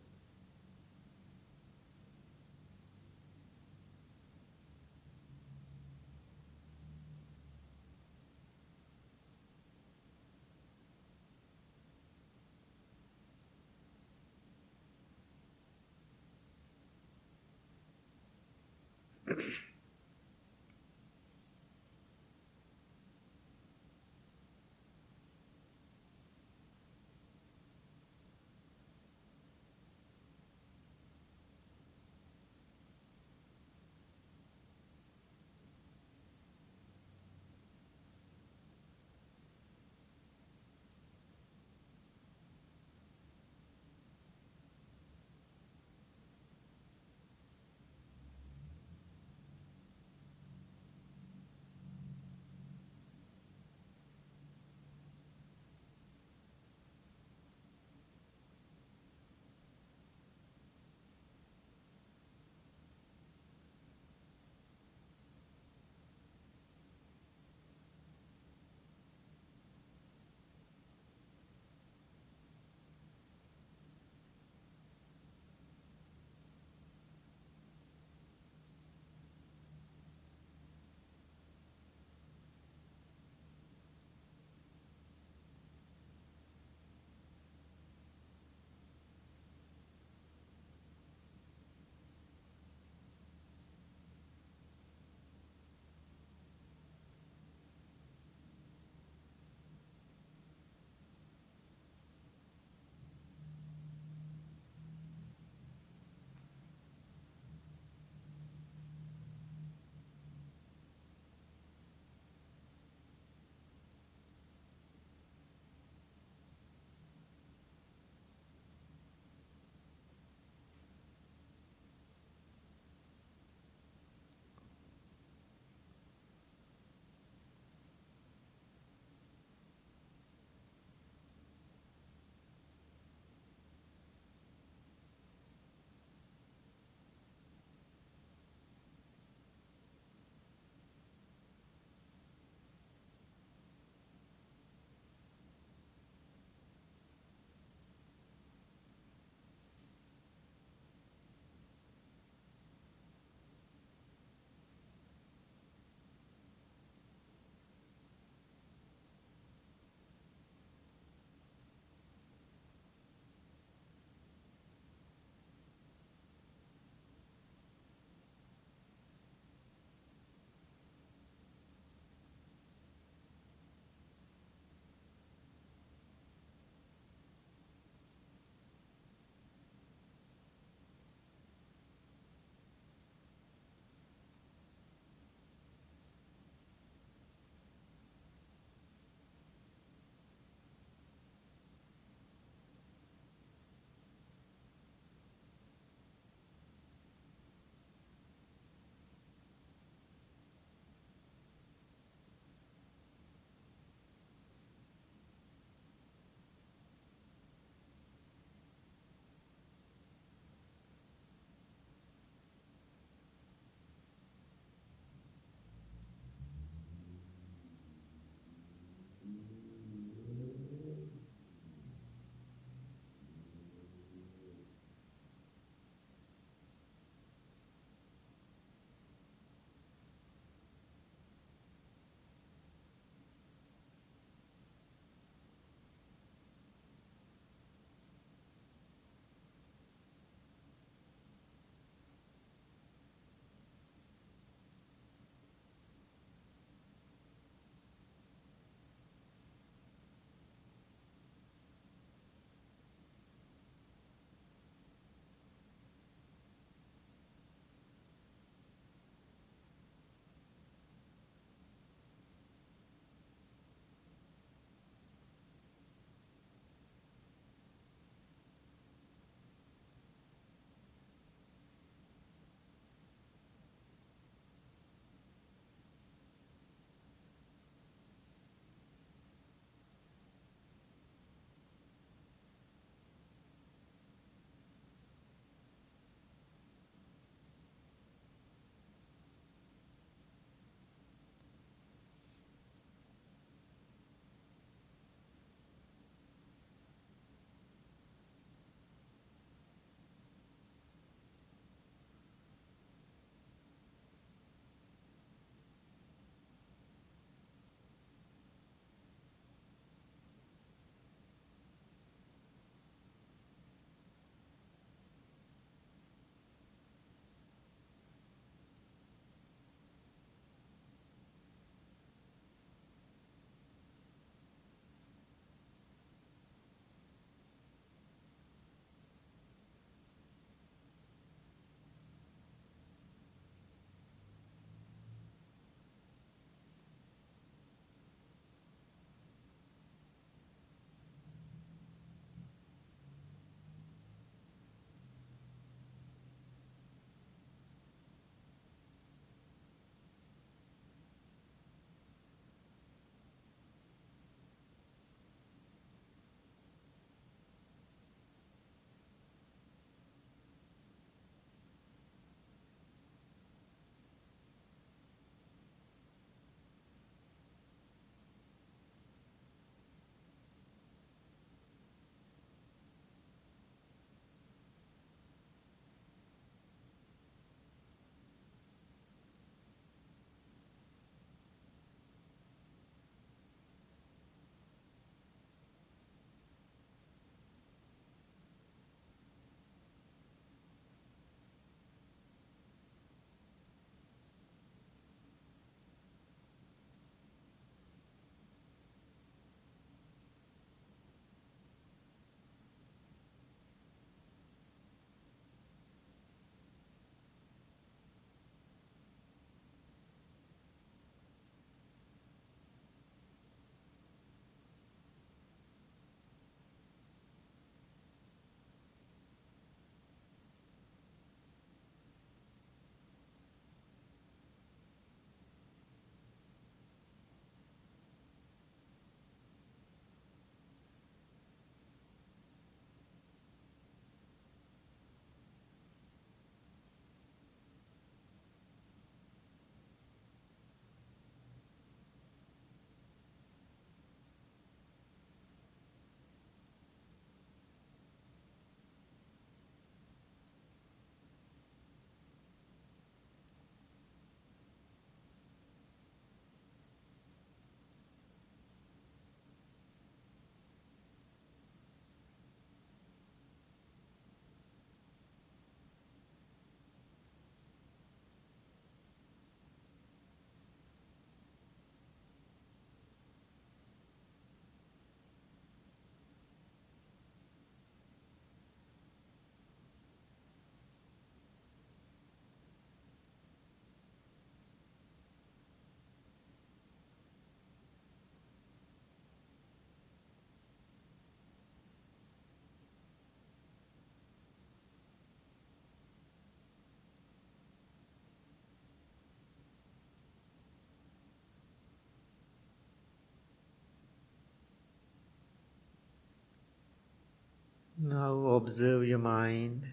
Observe your mind,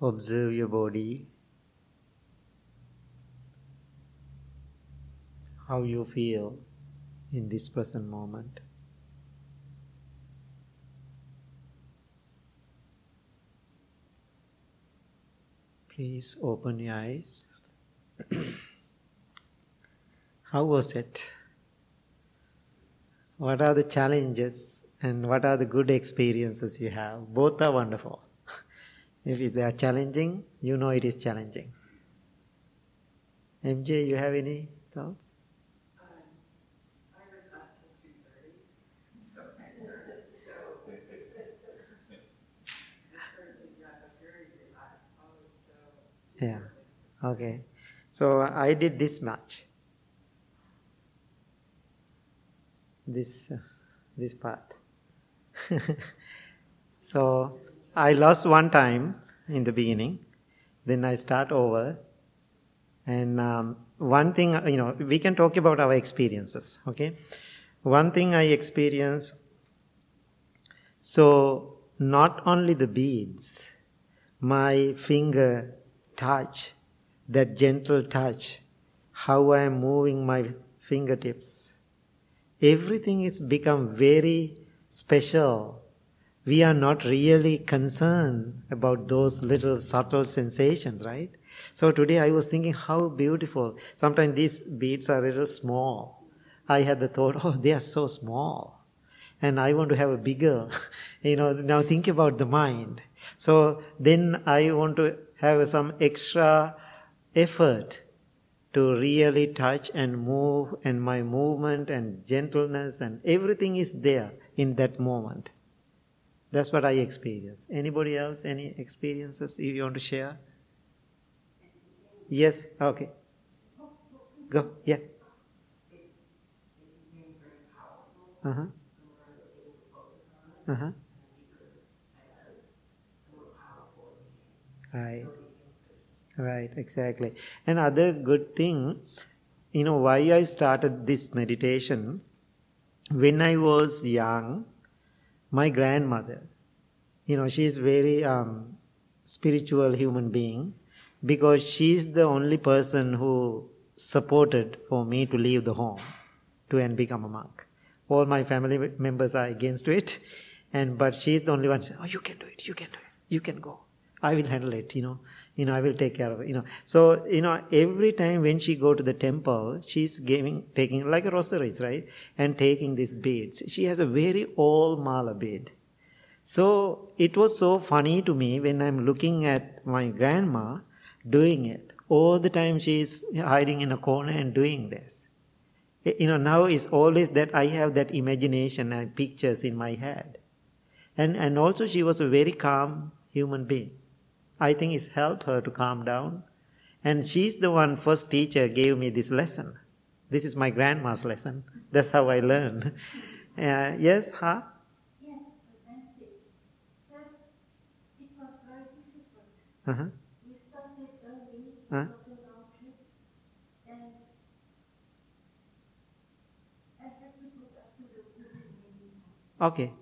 observe your body, how you feel in this present moment. Please open your eyes. How was it? What are the challenges and what are the good experiences you have? Both are wonderful. if they are challenging, you know it is challenging. MJ, you have any thoughts? Yeah. Okay. So I did this much. This uh, this part. so I lost one time in the beginning. Then I start over. And um, one thing, you know, we can talk about our experiences. Okay. One thing I experience, So not only the beads, my finger touch, that gentle touch, how I am moving my fingertips. Everything is become very special. We are not really concerned about those little subtle sensations, right? So today I was thinking how beautiful. Sometimes these beads are little small. I had the thought, oh, they are so small. And I want to have a bigger, you know, now think about the mind. So then I want to have some extra effort to really touch and move, and my movement and gentleness and everything is there in that moment. That's what I experience. Anybody else? Any experiences you want to share? Yes? Okay. Go. Yeah. Uh huh. Uh huh. Right. Right, exactly. Another good thing, you know, why I started this meditation, when I was young, my grandmother, you know, she is very um, spiritual human being because she is the only person who supported for me to leave the home to and become a monk. All my family members are against it, and but she is the only one. "Oh, you can do it. You can do it. You can go." I will handle it, you know. You know, I will take care of it, you know. So, you know, every time when she go to the temple, she's giving, taking like a rosaries, right? And taking these beads. She has a very old mala bead. So it was so funny to me when I'm looking at my grandma doing it. All the time she's hiding in a corner and doing this. Eh, you know, now it's always that I have that imagination and pictures in my head. And, and also she was a very calm human being. I think it's helped her to calm down. And she's the one first teacher gave me this lesson. This is my grandma's lesson. That's how I learned. Uh, yes, huh? Yes, First, it was very difficult. Uh-huh. We started early, Huh? it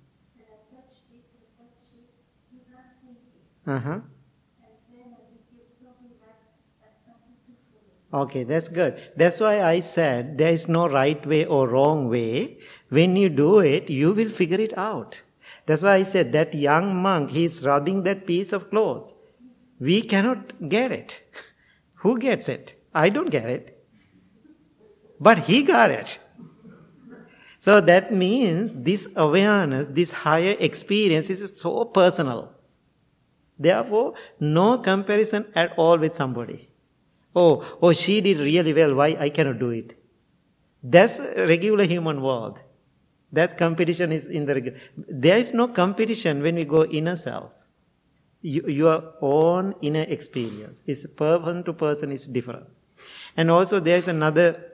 asleep. Okay, that's good. That's why I said there is no right way or wrong way. When you do it, you will figure it out. That's why I said that young monk, he's rubbing that piece of cloth. We cannot get it. Who gets it? I don't get it. But he got it. So that means this awareness, this higher experience is so personal. Therefore, no comparison at all with somebody. Oh, oh, she did really well. Why I cannot do it? That's regular human world. That competition is in the regular. There is no competition when we go inner self. You, your own inner experience is person to person is different. And also there is another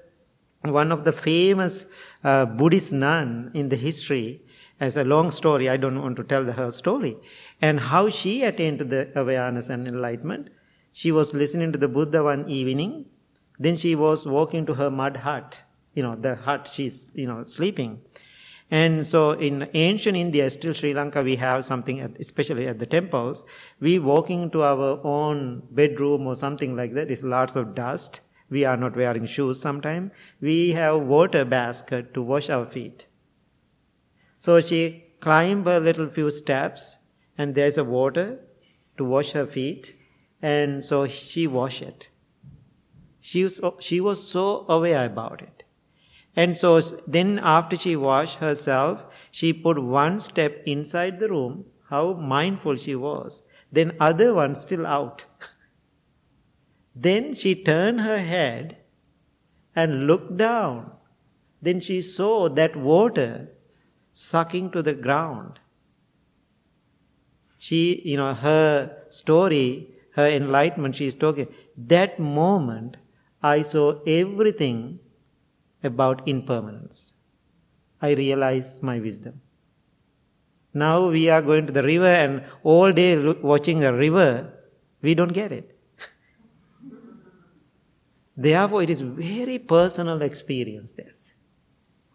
one of the famous uh, Buddhist nun in the history as a long story. I don't want to tell her story. And how she attained to the awareness and enlightenment. She was listening to the Buddha one evening. Then she was walking to her mud hut. You know, the hut she's, you know, sleeping. And so in ancient India, still Sri Lanka, we have something, at, especially at the temples, we walking to our own bedroom or something like that. is lots of dust. We are not wearing shoes sometimes. We have water basket to wash our feet. So she climbed a little few steps and there's a water to wash her feet. And so she washed it. She was, she was so aware about it. And so then after she washed herself, she put one step inside the room, how mindful she was. Then other one still out. then she turned her head and looked down. Then she saw that water sucking to the ground. She, you know, her story, her enlightenment, she's talking. That moment, I saw everything about impermanence. I realize my wisdom. Now we are going to the river and all day watching the river, we don't get it. Therefore, it is very personal experience. This.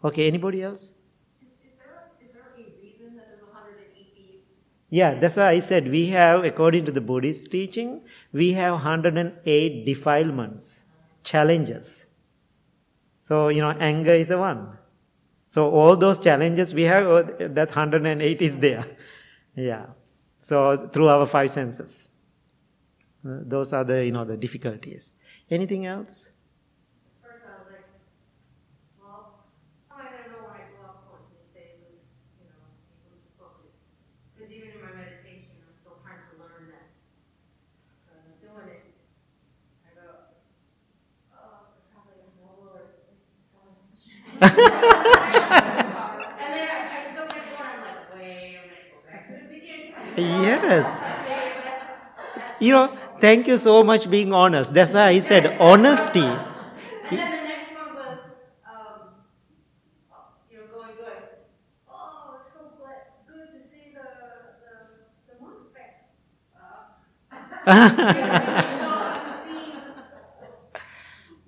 Okay, anybody else? Yeah, that's why I said we have, according to the Buddhist teaching, we have 108 defilements, challenges. So, you know, anger is a one. So, all those challenges we have, uh, that 108 is there. Yeah. So, through our five senses. Uh, those are the, you know, the difficulties. Anything else? Yes. You know, thank you so much being honest. That's why I said honesty. And then the next one was, um, you know, going good. Oh, it's so glad, good to see the, the, the monks back. So I'm seeing,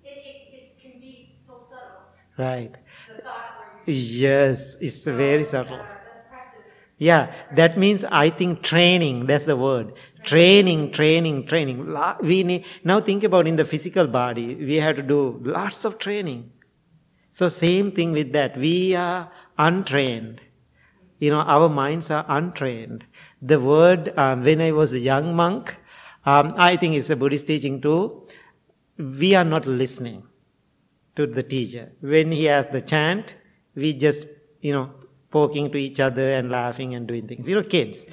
it, it, it can be so subtle. Right. The thought where you. Yes, it's very subtle. That's practice. Yeah, that means I think training, that's the word. Training, training, training. We need, now think about in the physical body, we have to do lots of training. So same thing with that. We are untrained. You know, our minds are untrained. The word, um, when I was a young monk, um, I think it's a Buddhist teaching too, we are not listening to the teacher. When he has the chant, we just, you know, poking to each other and laughing and doing things. You know, kids.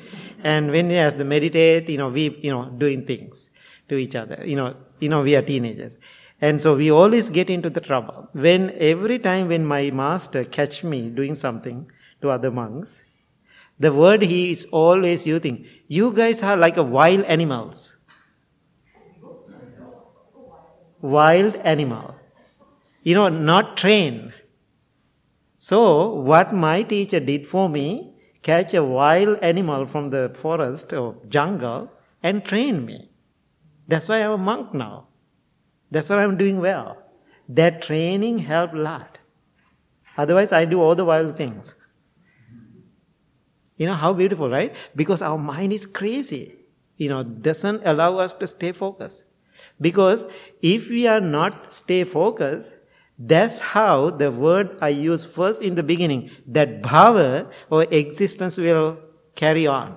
And when he has to meditate, you know, we, you know, doing things to each other. You know, you know, we are teenagers. And so we always get into the trouble. When every time when my master catch me doing something to other monks, the word he is always using, you guys are like a wild animals. Wild animal. You know, not trained. So, what my teacher did for me, catch a wild animal from the forest or jungle and train me. That's why I'm a monk now. That's what I'm doing well. That training helped a lot. Otherwise, I do all the wild things. You know how beautiful, right? Because our mind is crazy. You know, doesn't allow us to stay focused. Because if we are not stay focused, that's how the word I use first in the beginning, that bhava or existence will carry on.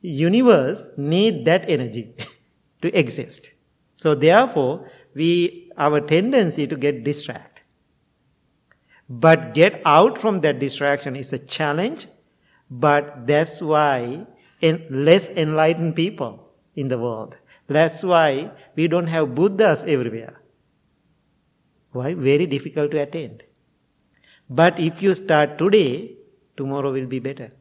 Universe need that energy to exist. So therefore, we, our tendency to get distracted. But get out from that distraction is a challenge, but that's why in less enlightened people in the world, That's why we don't have Buddhas everywhere. Why? Very difficult to attain. But if you start today, tomorrow will be better.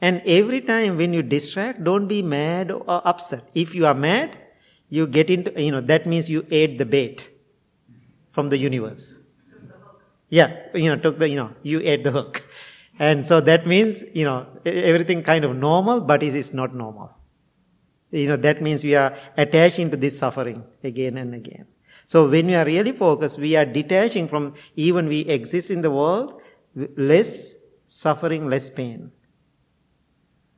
And every time when you distract, don't be mad or upset. If you are mad, you get into, you know, that means you ate the bait from the universe. Yeah, you know, took the, you know, you ate the hook. And so that means, you know, everything kind of normal, but it is not normal. You know, that means we are attaching to this suffering again and again. So when we are really focused, we are detaching from even we exist in the world, less suffering, less pain.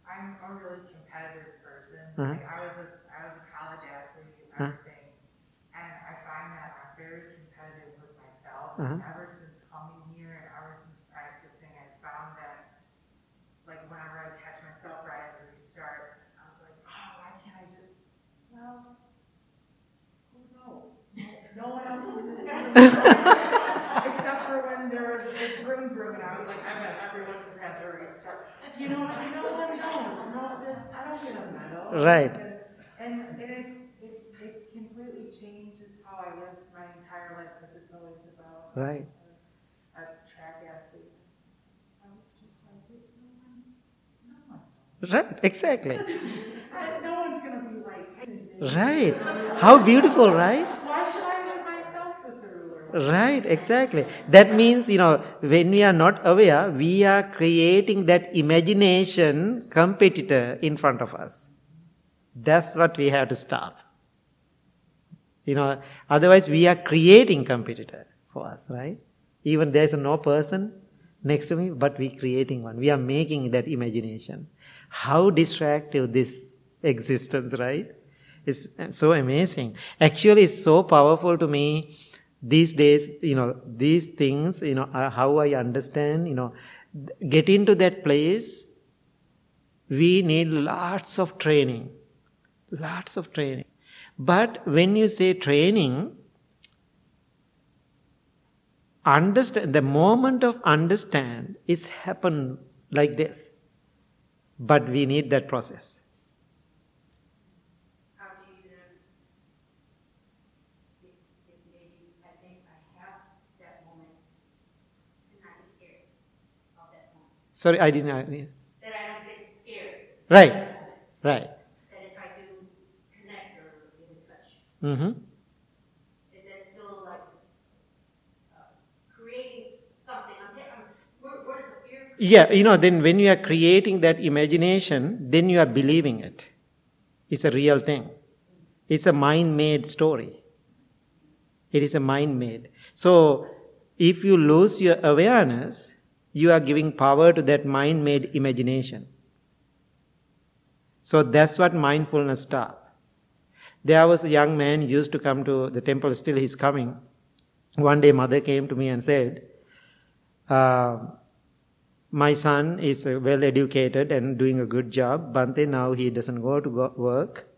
I'm a really competitive person. Uh-huh. Like, I was a I was a college athlete, Uh-huh. everything, and I find that I'm very competitive with myself. Uh-huh. And ever since coming here and ever since practicing, I found that like whenever I catch myself right at the restart, I was like, oh, why can't I just? Well, who knows? No, no one else is doing it. Except for when there was a big broom and I was like, I bet everyone just had their restart. You know, no one knows. No, this, I don't get a medal. Right. And, and it, it, it completely changes how I live my entire life because it's always about Right. a, a track athlete. I was just like, no one. Right, exactly. No one's gonna be like, hey, Right. How beautiful, right? why should I live myself with the ruler? Right, exactly. That means, you know, when we are not aware, we are creating that imagination competitor in front of us. That's what we have to stop. You know, otherwise we are creating competitor for us, right? Even there's no person next to me, but we creating one. We are making that imagination. How distractive this existence, right? It's so amazing. Actually, it's so powerful to me these days, you know, these things, you know, uh, how I understand, you know, get into that place, we need lots of training. Lots of training. But when you say training, understand the moment of understand is happen like this. But we need that process. How do you then, if, if maybe I think I have that moment, to not get scared of that moment? Sorry, I didn't. I mean- That I don't get scared. Right. of that moment. Right. That if I do connect or get in touch, Mm-hmm. is that still like, uh, creating something? I'm ta- I'm, where, where does the fear? Yeah, you know, then when you are creating that imagination, then you are believing it. It's a real thing. It's a mind made story. It is a mind made. So, if you lose your awareness, you are giving power to that mind made imagination. So, that's what mindfulness stop. There was a young man used to come to the temple, still he's coming. One day, mother came to me and said, uh, my son is well educated and doing a good job. Bhante now he doesn't go to go work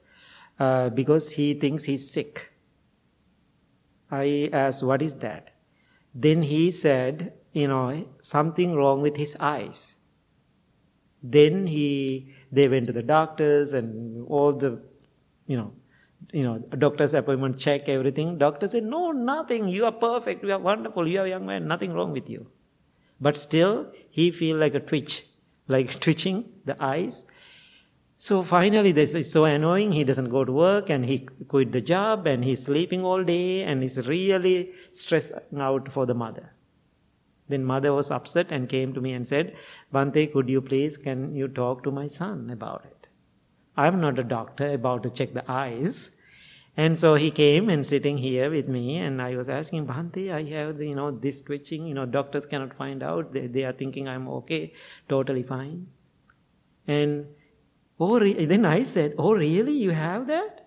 uh, because he thinks he's sick. I asked, what is that? Then he said, you know, something wrong with his eyes. Then he, they went to the doctors and all the, you know, you know, doctor's appointment check everything. Doctor said, no, nothing. You are perfect. You are wonderful. You are young man. Nothing wrong with you. But still, he feel like a twitch, like twitching the eyes. So finally, this is so annoying. He doesn't go to work and he quit the job and he's sleeping all day and he's really stressed out for the mother. Then mother was upset and came to me and said, Bhante, could you please, can you talk to my son about it? I'm not a doctor about to check the eyes. And so he came and sitting here with me, and I was asking, Bhante, I have, you know, this twitching, you know, doctors cannot find out. They, they are thinking I'm okay, totally fine. And oh, re-? then I said, oh, really? You have that?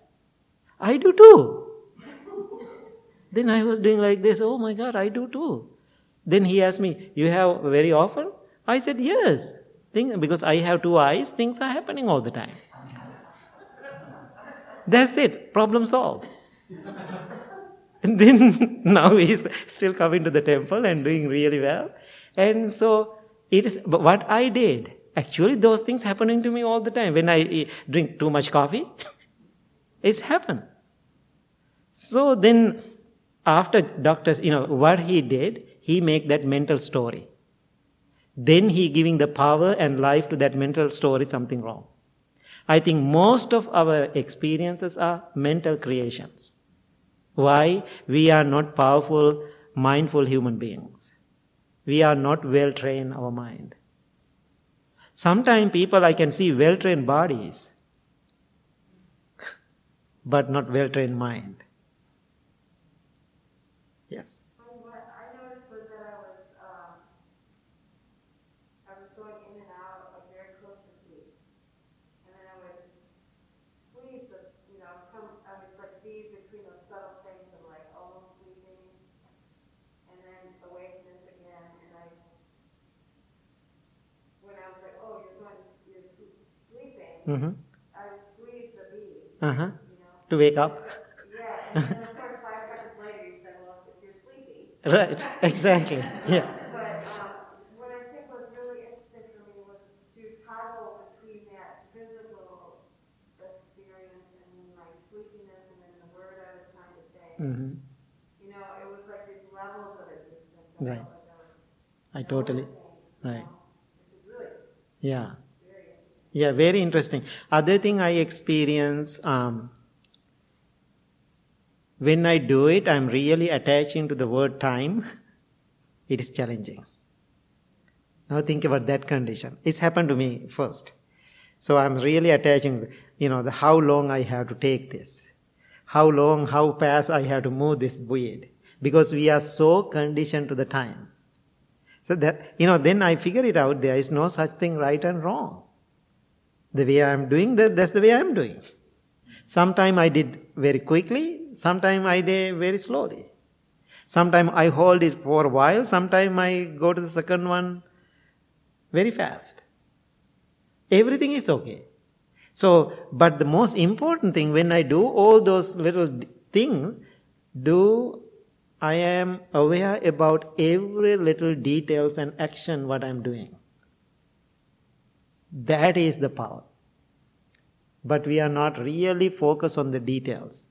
I do too. then I was doing like this, oh my God, I do too. Then he asked me, you have very often? I said, yes. Think, because I have two eyes, things are happening all the time. That's it. Problem solved. and then now he's still coming to the temple and doing really well. And so it is but what I did. Actually, those things happening to me all the time. When I drink too much coffee, It's happened. So then, after doctors, you know, what he did, he make that mental story. Then he giving the power and life to that mental story something wrong. I think most of our experiences are mental creations. Why? We are not powerful, mindful human beings. We are not well trained our mind. Sometimes people I can see well trained bodies, but not well trained mind. Yes. And what I noticed was that I was, um, I was going in and out, like very close to sleep. And then I would squeeze the, you know, come, I would like be between those subtle things of like almost sleeping, and then awakeness again, and I, when I was like, oh, you're going, you're sleep- sleeping, hmm I would squeeze the bead, Uh-huh. you know? To wake up. Yeah, and then of course five seconds later you said, well, if you're sleepy, Right. Exactly. Yeah. But um, what I think was really interesting for me was to toggle between that physical experience and my sleepiness and then the word I was trying to say. hmm You know, it was like these levels of existence. Right. like I I totally. Right. know, really Yeah. Yeah, very interesting. Other thing I experience um, when I do it, I'm really attaching to the word time. It is challenging. Now think about that condition. It's happened to me first. So I'm really attaching, you know, the how long I have to take this, how long, how fast I have to move this weed, because we are so conditioned to the time. So that, you know, then I figure it out. There is no such thing right and wrong. The way I am doing that, that's the way I am doing. Sometime I did very quickly, sometime I did very slowly. Sometime I hold it for a while, sometime I go to the second one very fast. Everything is okay. So, but the most important thing when I do all those little things, do I am aware about every little details and action what I'm doing. That is the power. But we are not really focused on the details.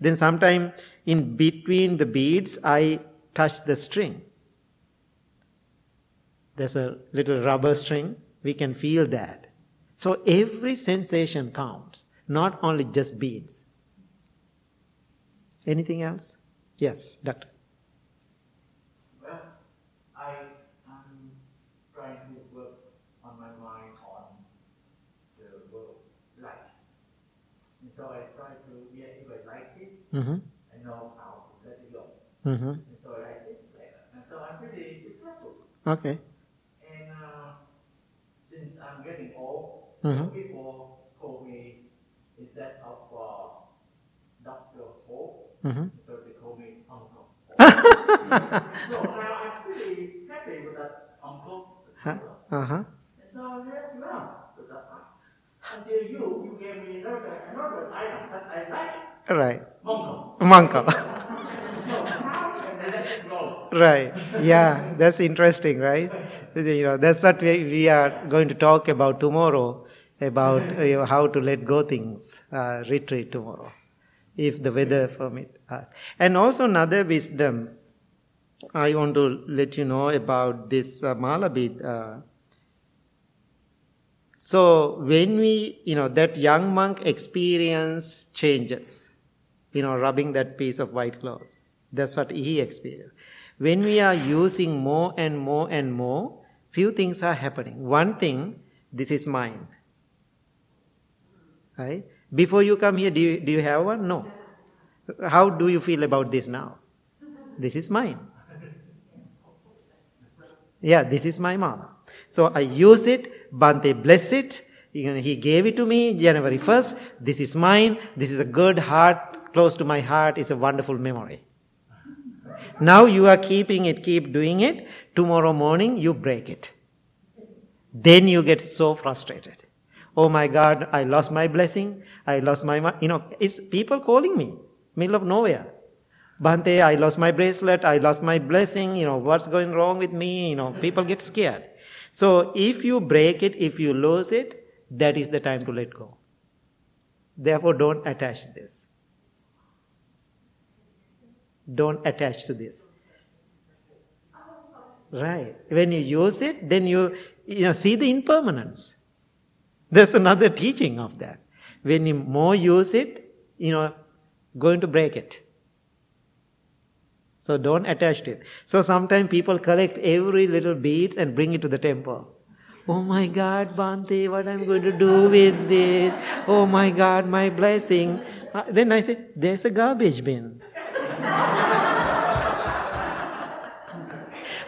Then sometime in between the beads, I touch the string. There's a little rubber string. We can feel that. So every sensation counts, not only just beads. Anything else? Yes, doctor. Well, I am trying to work on my mind on the world light. And so I try to, yeah, if I like this, Mm-hmm. I know how to let it go. Mm-hmm. And so I like this later. And so I'm pretty successful. Okay. And uh, since I'm getting old, Mhm. some people call me instead of uh, Dr. Ho, Mm-hmm. so they call me Uncle so now I'm pretty happy with that Uncle. Huh? Uh-huh. And so I left well with that. Until you, you gave me another, another item that I like, Right. Mongo. Monko. So how can I let it go? right. Yeah, that's interesting, right? You know, that's what we, we are going to talk about tomorrow about you know, how to let go things, uh, retreat tomorrow, if the weather permit us. And also another wisdom I want to let you know about this uh, mala bead. Uh, so when we, you know, that young monk experience changes, you know, rubbing that piece of white cloth. That's what he experienced. When we are using more and more and more, few things are happening. One thing, this is mine. Right? Before you come here, do you, do you have one? No. How do you feel about this now? This is mine. Yeah, this is my mama. So I use it, Bhante bless it. You know, he gave it to me January 1st. This is mine. This is a good heart, close to my heart. is a wonderful memory. Now you are keeping it, keep doing it. Tomorrow morning you break it. Then you get so frustrated. Oh my God, I lost my blessing. I lost my, you know, it's people calling me, middle of nowhere. Bhante, I lost my bracelet. I lost my blessing. You know, what's going wrong with me? You know, people get scared. So if you break it, if you lose it, that is the time to let go. Therefore, don't attach this. Don't attach to this. Right. When you use it, then you, you know, see the impermanence. There's another teaching of that. When you more use it, you know, going to break it. So don't attach to it. So sometimes people collect every little beads and bring it to the temple. Oh my God, Bhante, what I'm going to do with this? Oh my God, my blessing. Uh, then I say, there's a garbage bin.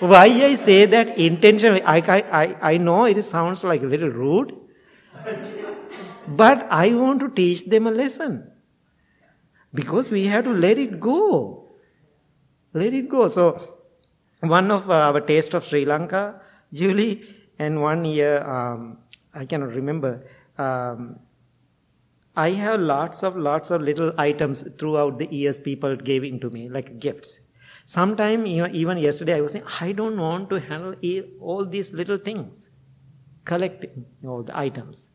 Why I say that intentionally? I, I, I know it sounds like a little rude, but I want to teach them a lesson. Because we have to let it go. Let it go. So, one of our taste of Sri Lanka, Julie, and one year, um, I cannot remember, um, I have lots of lots of little items throughout the years people gave into me, like gifts. Sometime, even yesterday, I was saying, I don't want to handle all these little things, collecting all the items.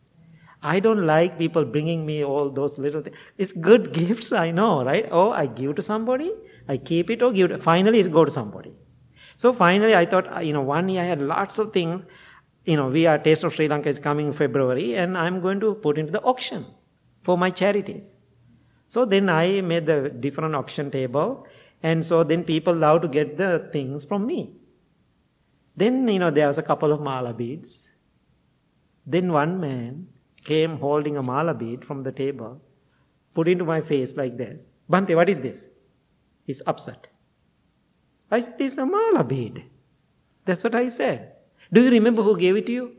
I don't like people bringing me all those little things. It's good gifts, I know, right? Oh, I give to somebody, I keep it or give it. Finally, it's go to somebody. So finally, I thought, you know, one year I had lots of things. You know, we are Taste of Sri Lanka is coming February, and I'm going to put into the auction for my charities. So then I made the different auction table and so then people love to get the things from me. Then, you know, there was a couple of mala beads. Then one man came holding a mala bead from the table, put into my face like this. Bhante, what is this? He's upset. I said, it's a mala bead. That's what I said. Do you remember who gave it to you?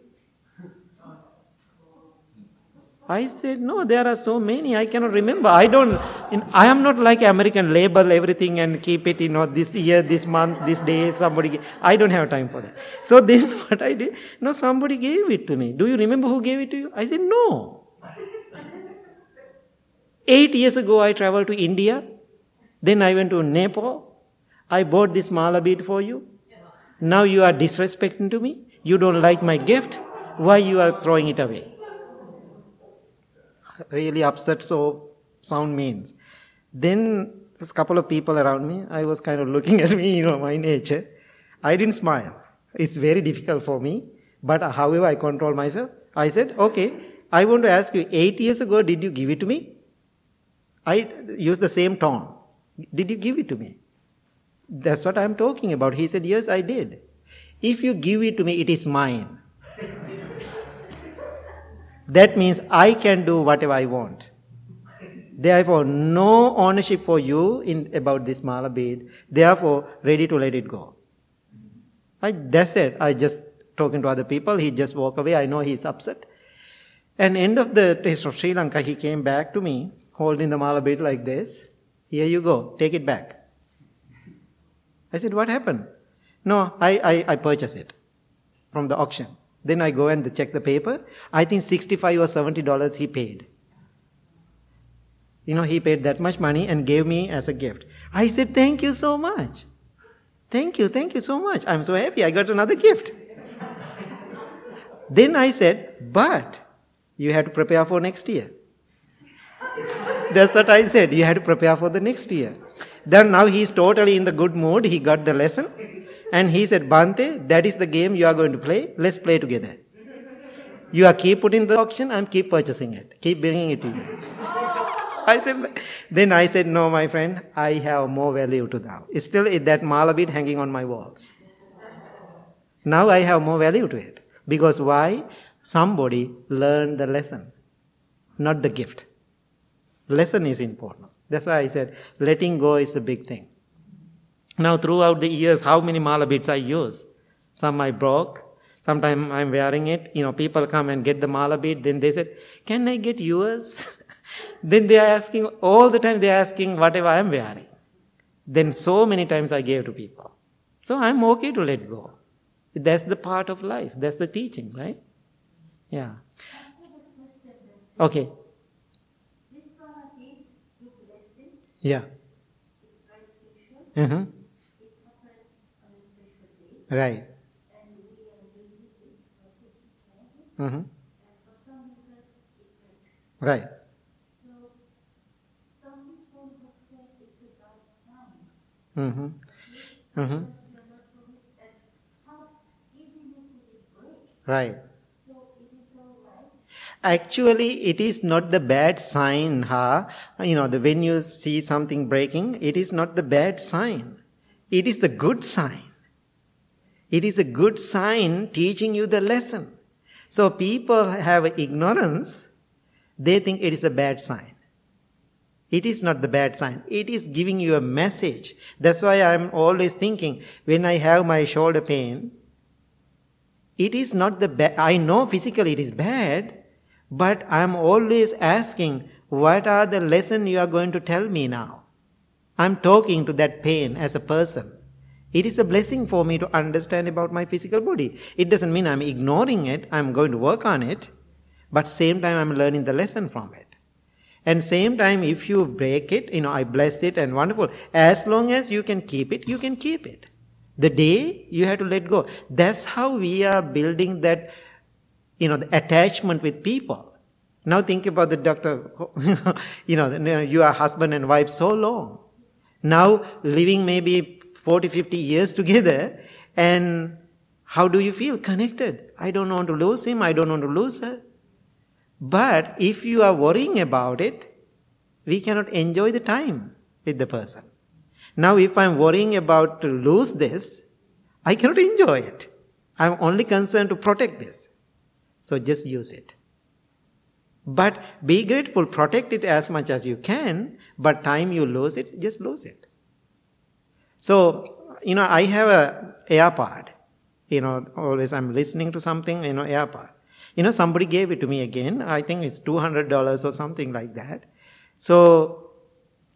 I said, no, there are so many, I cannot remember. I don't, I am not like American label everything and keep it, you know, this year, this month, this day, somebody, I don't have time for that. So then what I did, no, somebody gave it to me. Do you remember who gave it to you? I said, no. Eight years ago, I traveled to India. Then I went to Nepal. I bought this mala bead for you. Now you are disrespecting to me. You don't like my gift. Why you are throwing it away? Really upset so sound means. Then a couple of people around me. I was kind of looking at me, you know, my nature. I didn't smile. It's very difficult for me. But however, I control myself. I said, okay, I want to ask you, eight years ago, did you give it to me? I used the same tone. Did you give it to me? That's what I'm talking about. He said, yes, I did. If you give it to me, it is mine. That means I can do whatever I want. Therefore, no ownership for you in about this mala bead. Therefore, ready to let it go. I, that's it. I just talking to other people. He just walk away. I know he's upset. And end of the taste of Sri Lanka, he came back to me holding the mala bead like this. Here you go. Take it back. I said, what happened? No, I, I, I purchased it from the auction. Then I go and check the paper. I think 65 or 70 dollars he paid. You know, he paid that much money and gave me as a gift. I said, Thank you so much. Thank you, thank you so much. I'm so happy I got another gift. then I said, But you have to prepare for next year. That's what I said. You have to prepare for the next year. Then now he's totally in the good mood. He got the lesson. And he said, Bhante, that is the game you are going to play. Let's play together. You are keep putting the auction, I'm keep purchasing it. Keep bringing it to you. I said, then I said, no, my friend, I have more value to now. It's still that mala bead hanging on my walls. Now I have more value to it. Because why? Somebody learned the lesson, not the gift. Lesson is important. That's why I said letting go is the big thing. Now, throughout the years, how many mala beads I use? Some I broke. Sometimes I'm wearing it. You know, people come and get the mala bead. Then they said, Can I get yours? then they are asking, all the time they are asking whatever I am wearing. Then so many times I gave to people. So I'm okay to let go. That's the part of life. That's the teaching, right? Yeah. Okay. Yeah. Uh-huh. Right. Mm-hmm. Right. Mm-hmm. Mm-hmm. Right. Actually, it is not the bad sign, huh? You know, the, when you see something breaking, it is not the bad sign. It is the good sign. It is a good sign teaching you the lesson. So people have ignorance, they think it is a bad sign. It is not the bad sign. It is giving you a message. That's why I'm always thinking when I have my shoulder pain, it is not the bad. I know physically it is bad, but I'm always asking, what are the lesson you are going to tell me now? I'm talking to that pain as a person. It is a blessing for me to understand about my physical body. It doesn't mean I'm ignoring it. I'm going to work on it. But same time, I'm learning the lesson from it. And same time, if you break it, you know, I bless it and wonderful. As long as you can keep it, you can keep it. The day you have to let go. That's how we are building that, you know, the attachment with people. Now think about the doctor, you know, you are husband and wife so long. Now living maybe 40, 50 years together and how do you feel connected? I don't want to lose him. I don't want to lose her. But if you are worrying about it, we cannot enjoy the time with the person. Now, if I'm worrying about to lose this, I cannot enjoy it. I'm only concerned to protect this. So just use it. But be grateful, protect it as much as you can, but time you lose it, just lose it. So, you know, I have a AirPod. You know, always I'm listening to something, you know, AirPod. You know, somebody gave it to me again. I think it's $200 or something like that. So,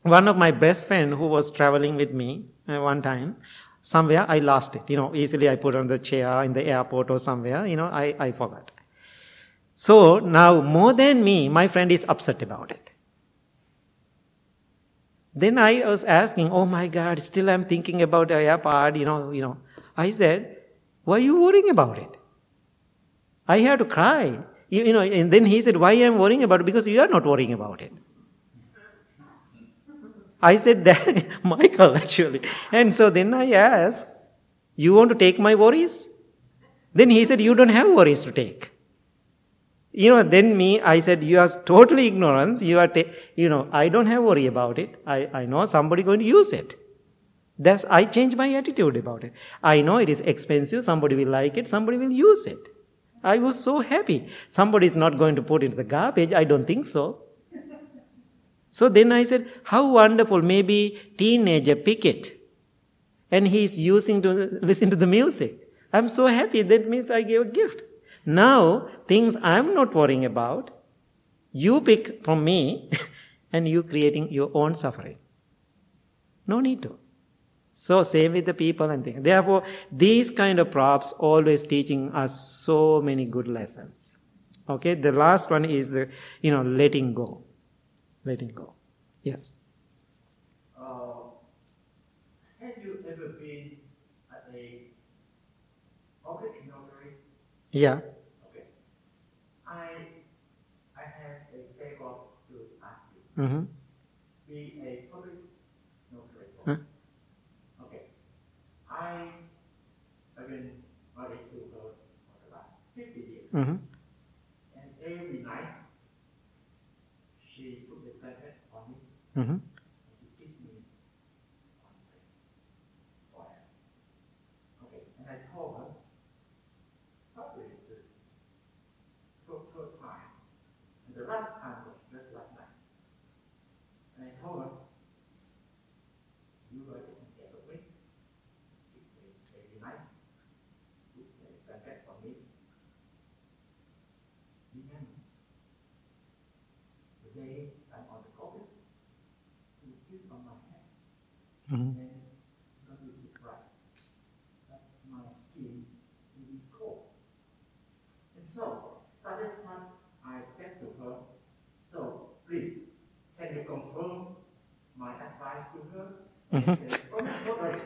one of my best friend who was traveling with me uh, one time, somewhere I lost it. You know, easily I put on the chair in the airport or somewhere, you know, I, I forgot. So now more than me, my friend is upset about it. Then I was asking, oh my God, still I'm thinking about AirPod, you know, you know. I said, why are you worrying about it? I had to cry. You, you know, and then he said, why am I worrying about it? Because you are not worrying about it. I said that, Michael, actually. And so then I asked, you want to take my worries? Then he said, you don't have worries to take. You know, then me, I said, you are totally ignorance. You are, you know, I don't have worry about it. I, I know somebody going to use it. That's, I changed my attitude about it. I know it is expensive. Somebody will like it. Somebody will use it. I was so happy. Somebody is not going to put it the garbage. I don't think so. So then I said, how wonderful. Maybe teenager pick it. And he is using to listen to the music. I'm so happy. That means I gave a gift. Now, things I'm not worrying about, you pick from me and you creating your own suffering. No need to. So same with the people and things. Therefore, these kind of props always teaching us so many good lessons. Okay, the last one is the you know letting go, letting go. Yes. Uh, have you ever been at a notary? Yeah. Okay. I I have a favor to ask you. Mm-hmm. Be a public notary. Huh? Okay. I have been married to her for the last 50 years. Mm-hmm. And every night, she put the blanket on me Mm-hmm. and she kissed me on the forehead. Okay, and I told her, probably the third, third time. And the last time was just last night. And I told her, you are taking care of me. Kiss me every night. Put the blanket on me. Remember, the day I'm on the coffin, you kiss on my head, Mm-hmm. and not be surprised that my skin will be cold. And so, at this time, I said to her, so please, can you confirm my advice to her? And she said, "Oh, no, don't worry."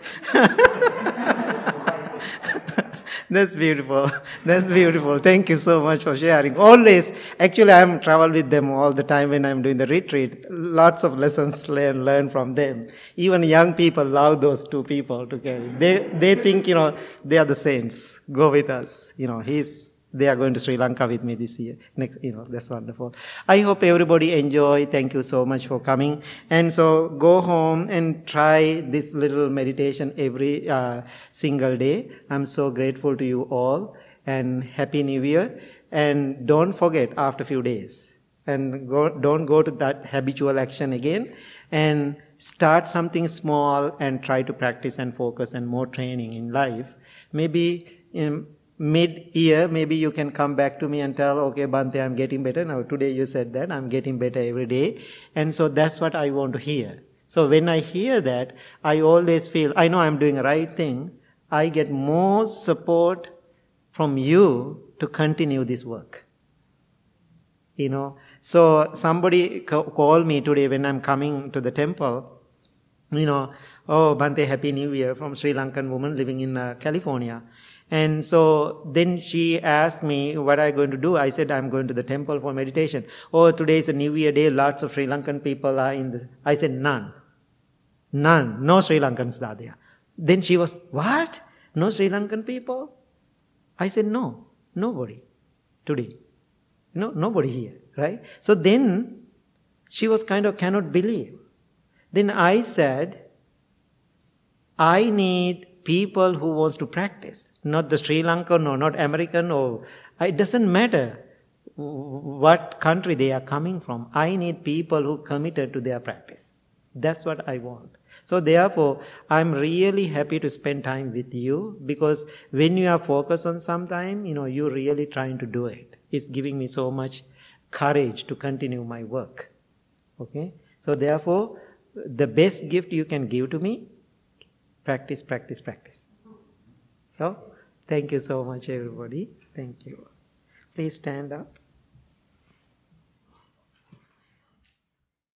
That's beautiful. That's beautiful. Thank you so much for sharing. Always, actually, I'm travel with them all the time when I'm doing the retreat. Lots of lessons learn learn from them. Even young people love those two people together. They they think you know they are the saints. Go with us. You know he's they are going to Sri Lanka with me this year. Next, you know, that's wonderful. I hope everybody enjoy. Thank you so much for coming. And so go home and try this little meditation every uh, single day. I'm so grateful to you all and happy new year. And don't forget after a few days and go, don't go to that habitual action again and start something small and try to practice and focus and more training in life. Maybe in, mid year, maybe you can come back to me and tell, okay, Bhante, I'm getting better. Now, today you said that, I'm getting better every day. And so that's what I want to hear. So when I hear that, I always feel, I know I'm doing the right thing. I get more support from you to continue this work. You know, so somebody called me today when I'm coming to the temple, you know, oh, Bhante, Happy New Year from Sri Lankan woman living in uh, California. And so then she asked me what I'm going to do. I said, I'm going to the temple for meditation. Oh, today is a New Year day. Lots of Sri Lankan people are in the. I said, none. None. No Sri Lankans are there. Then she was, what? No Sri Lankan people? I said, no. Nobody. Today. No, nobody here. Right? So then she was kind of cannot believe. Then I said, I need people who wants to practice, not the Sri Lankan or not American or uh, it doesn't matter what country they are coming from. I need people who committed to their practice. That's what I want. So therefore, I'm really happy to spend time with you because when you are focused on some time, you know, you're really trying to do it. It's giving me so much courage to continue my work. Okay? So therefore, the best gift you can give to me practice, practice, practice. So, thank you so much, everybody. Thank you. Please stand up.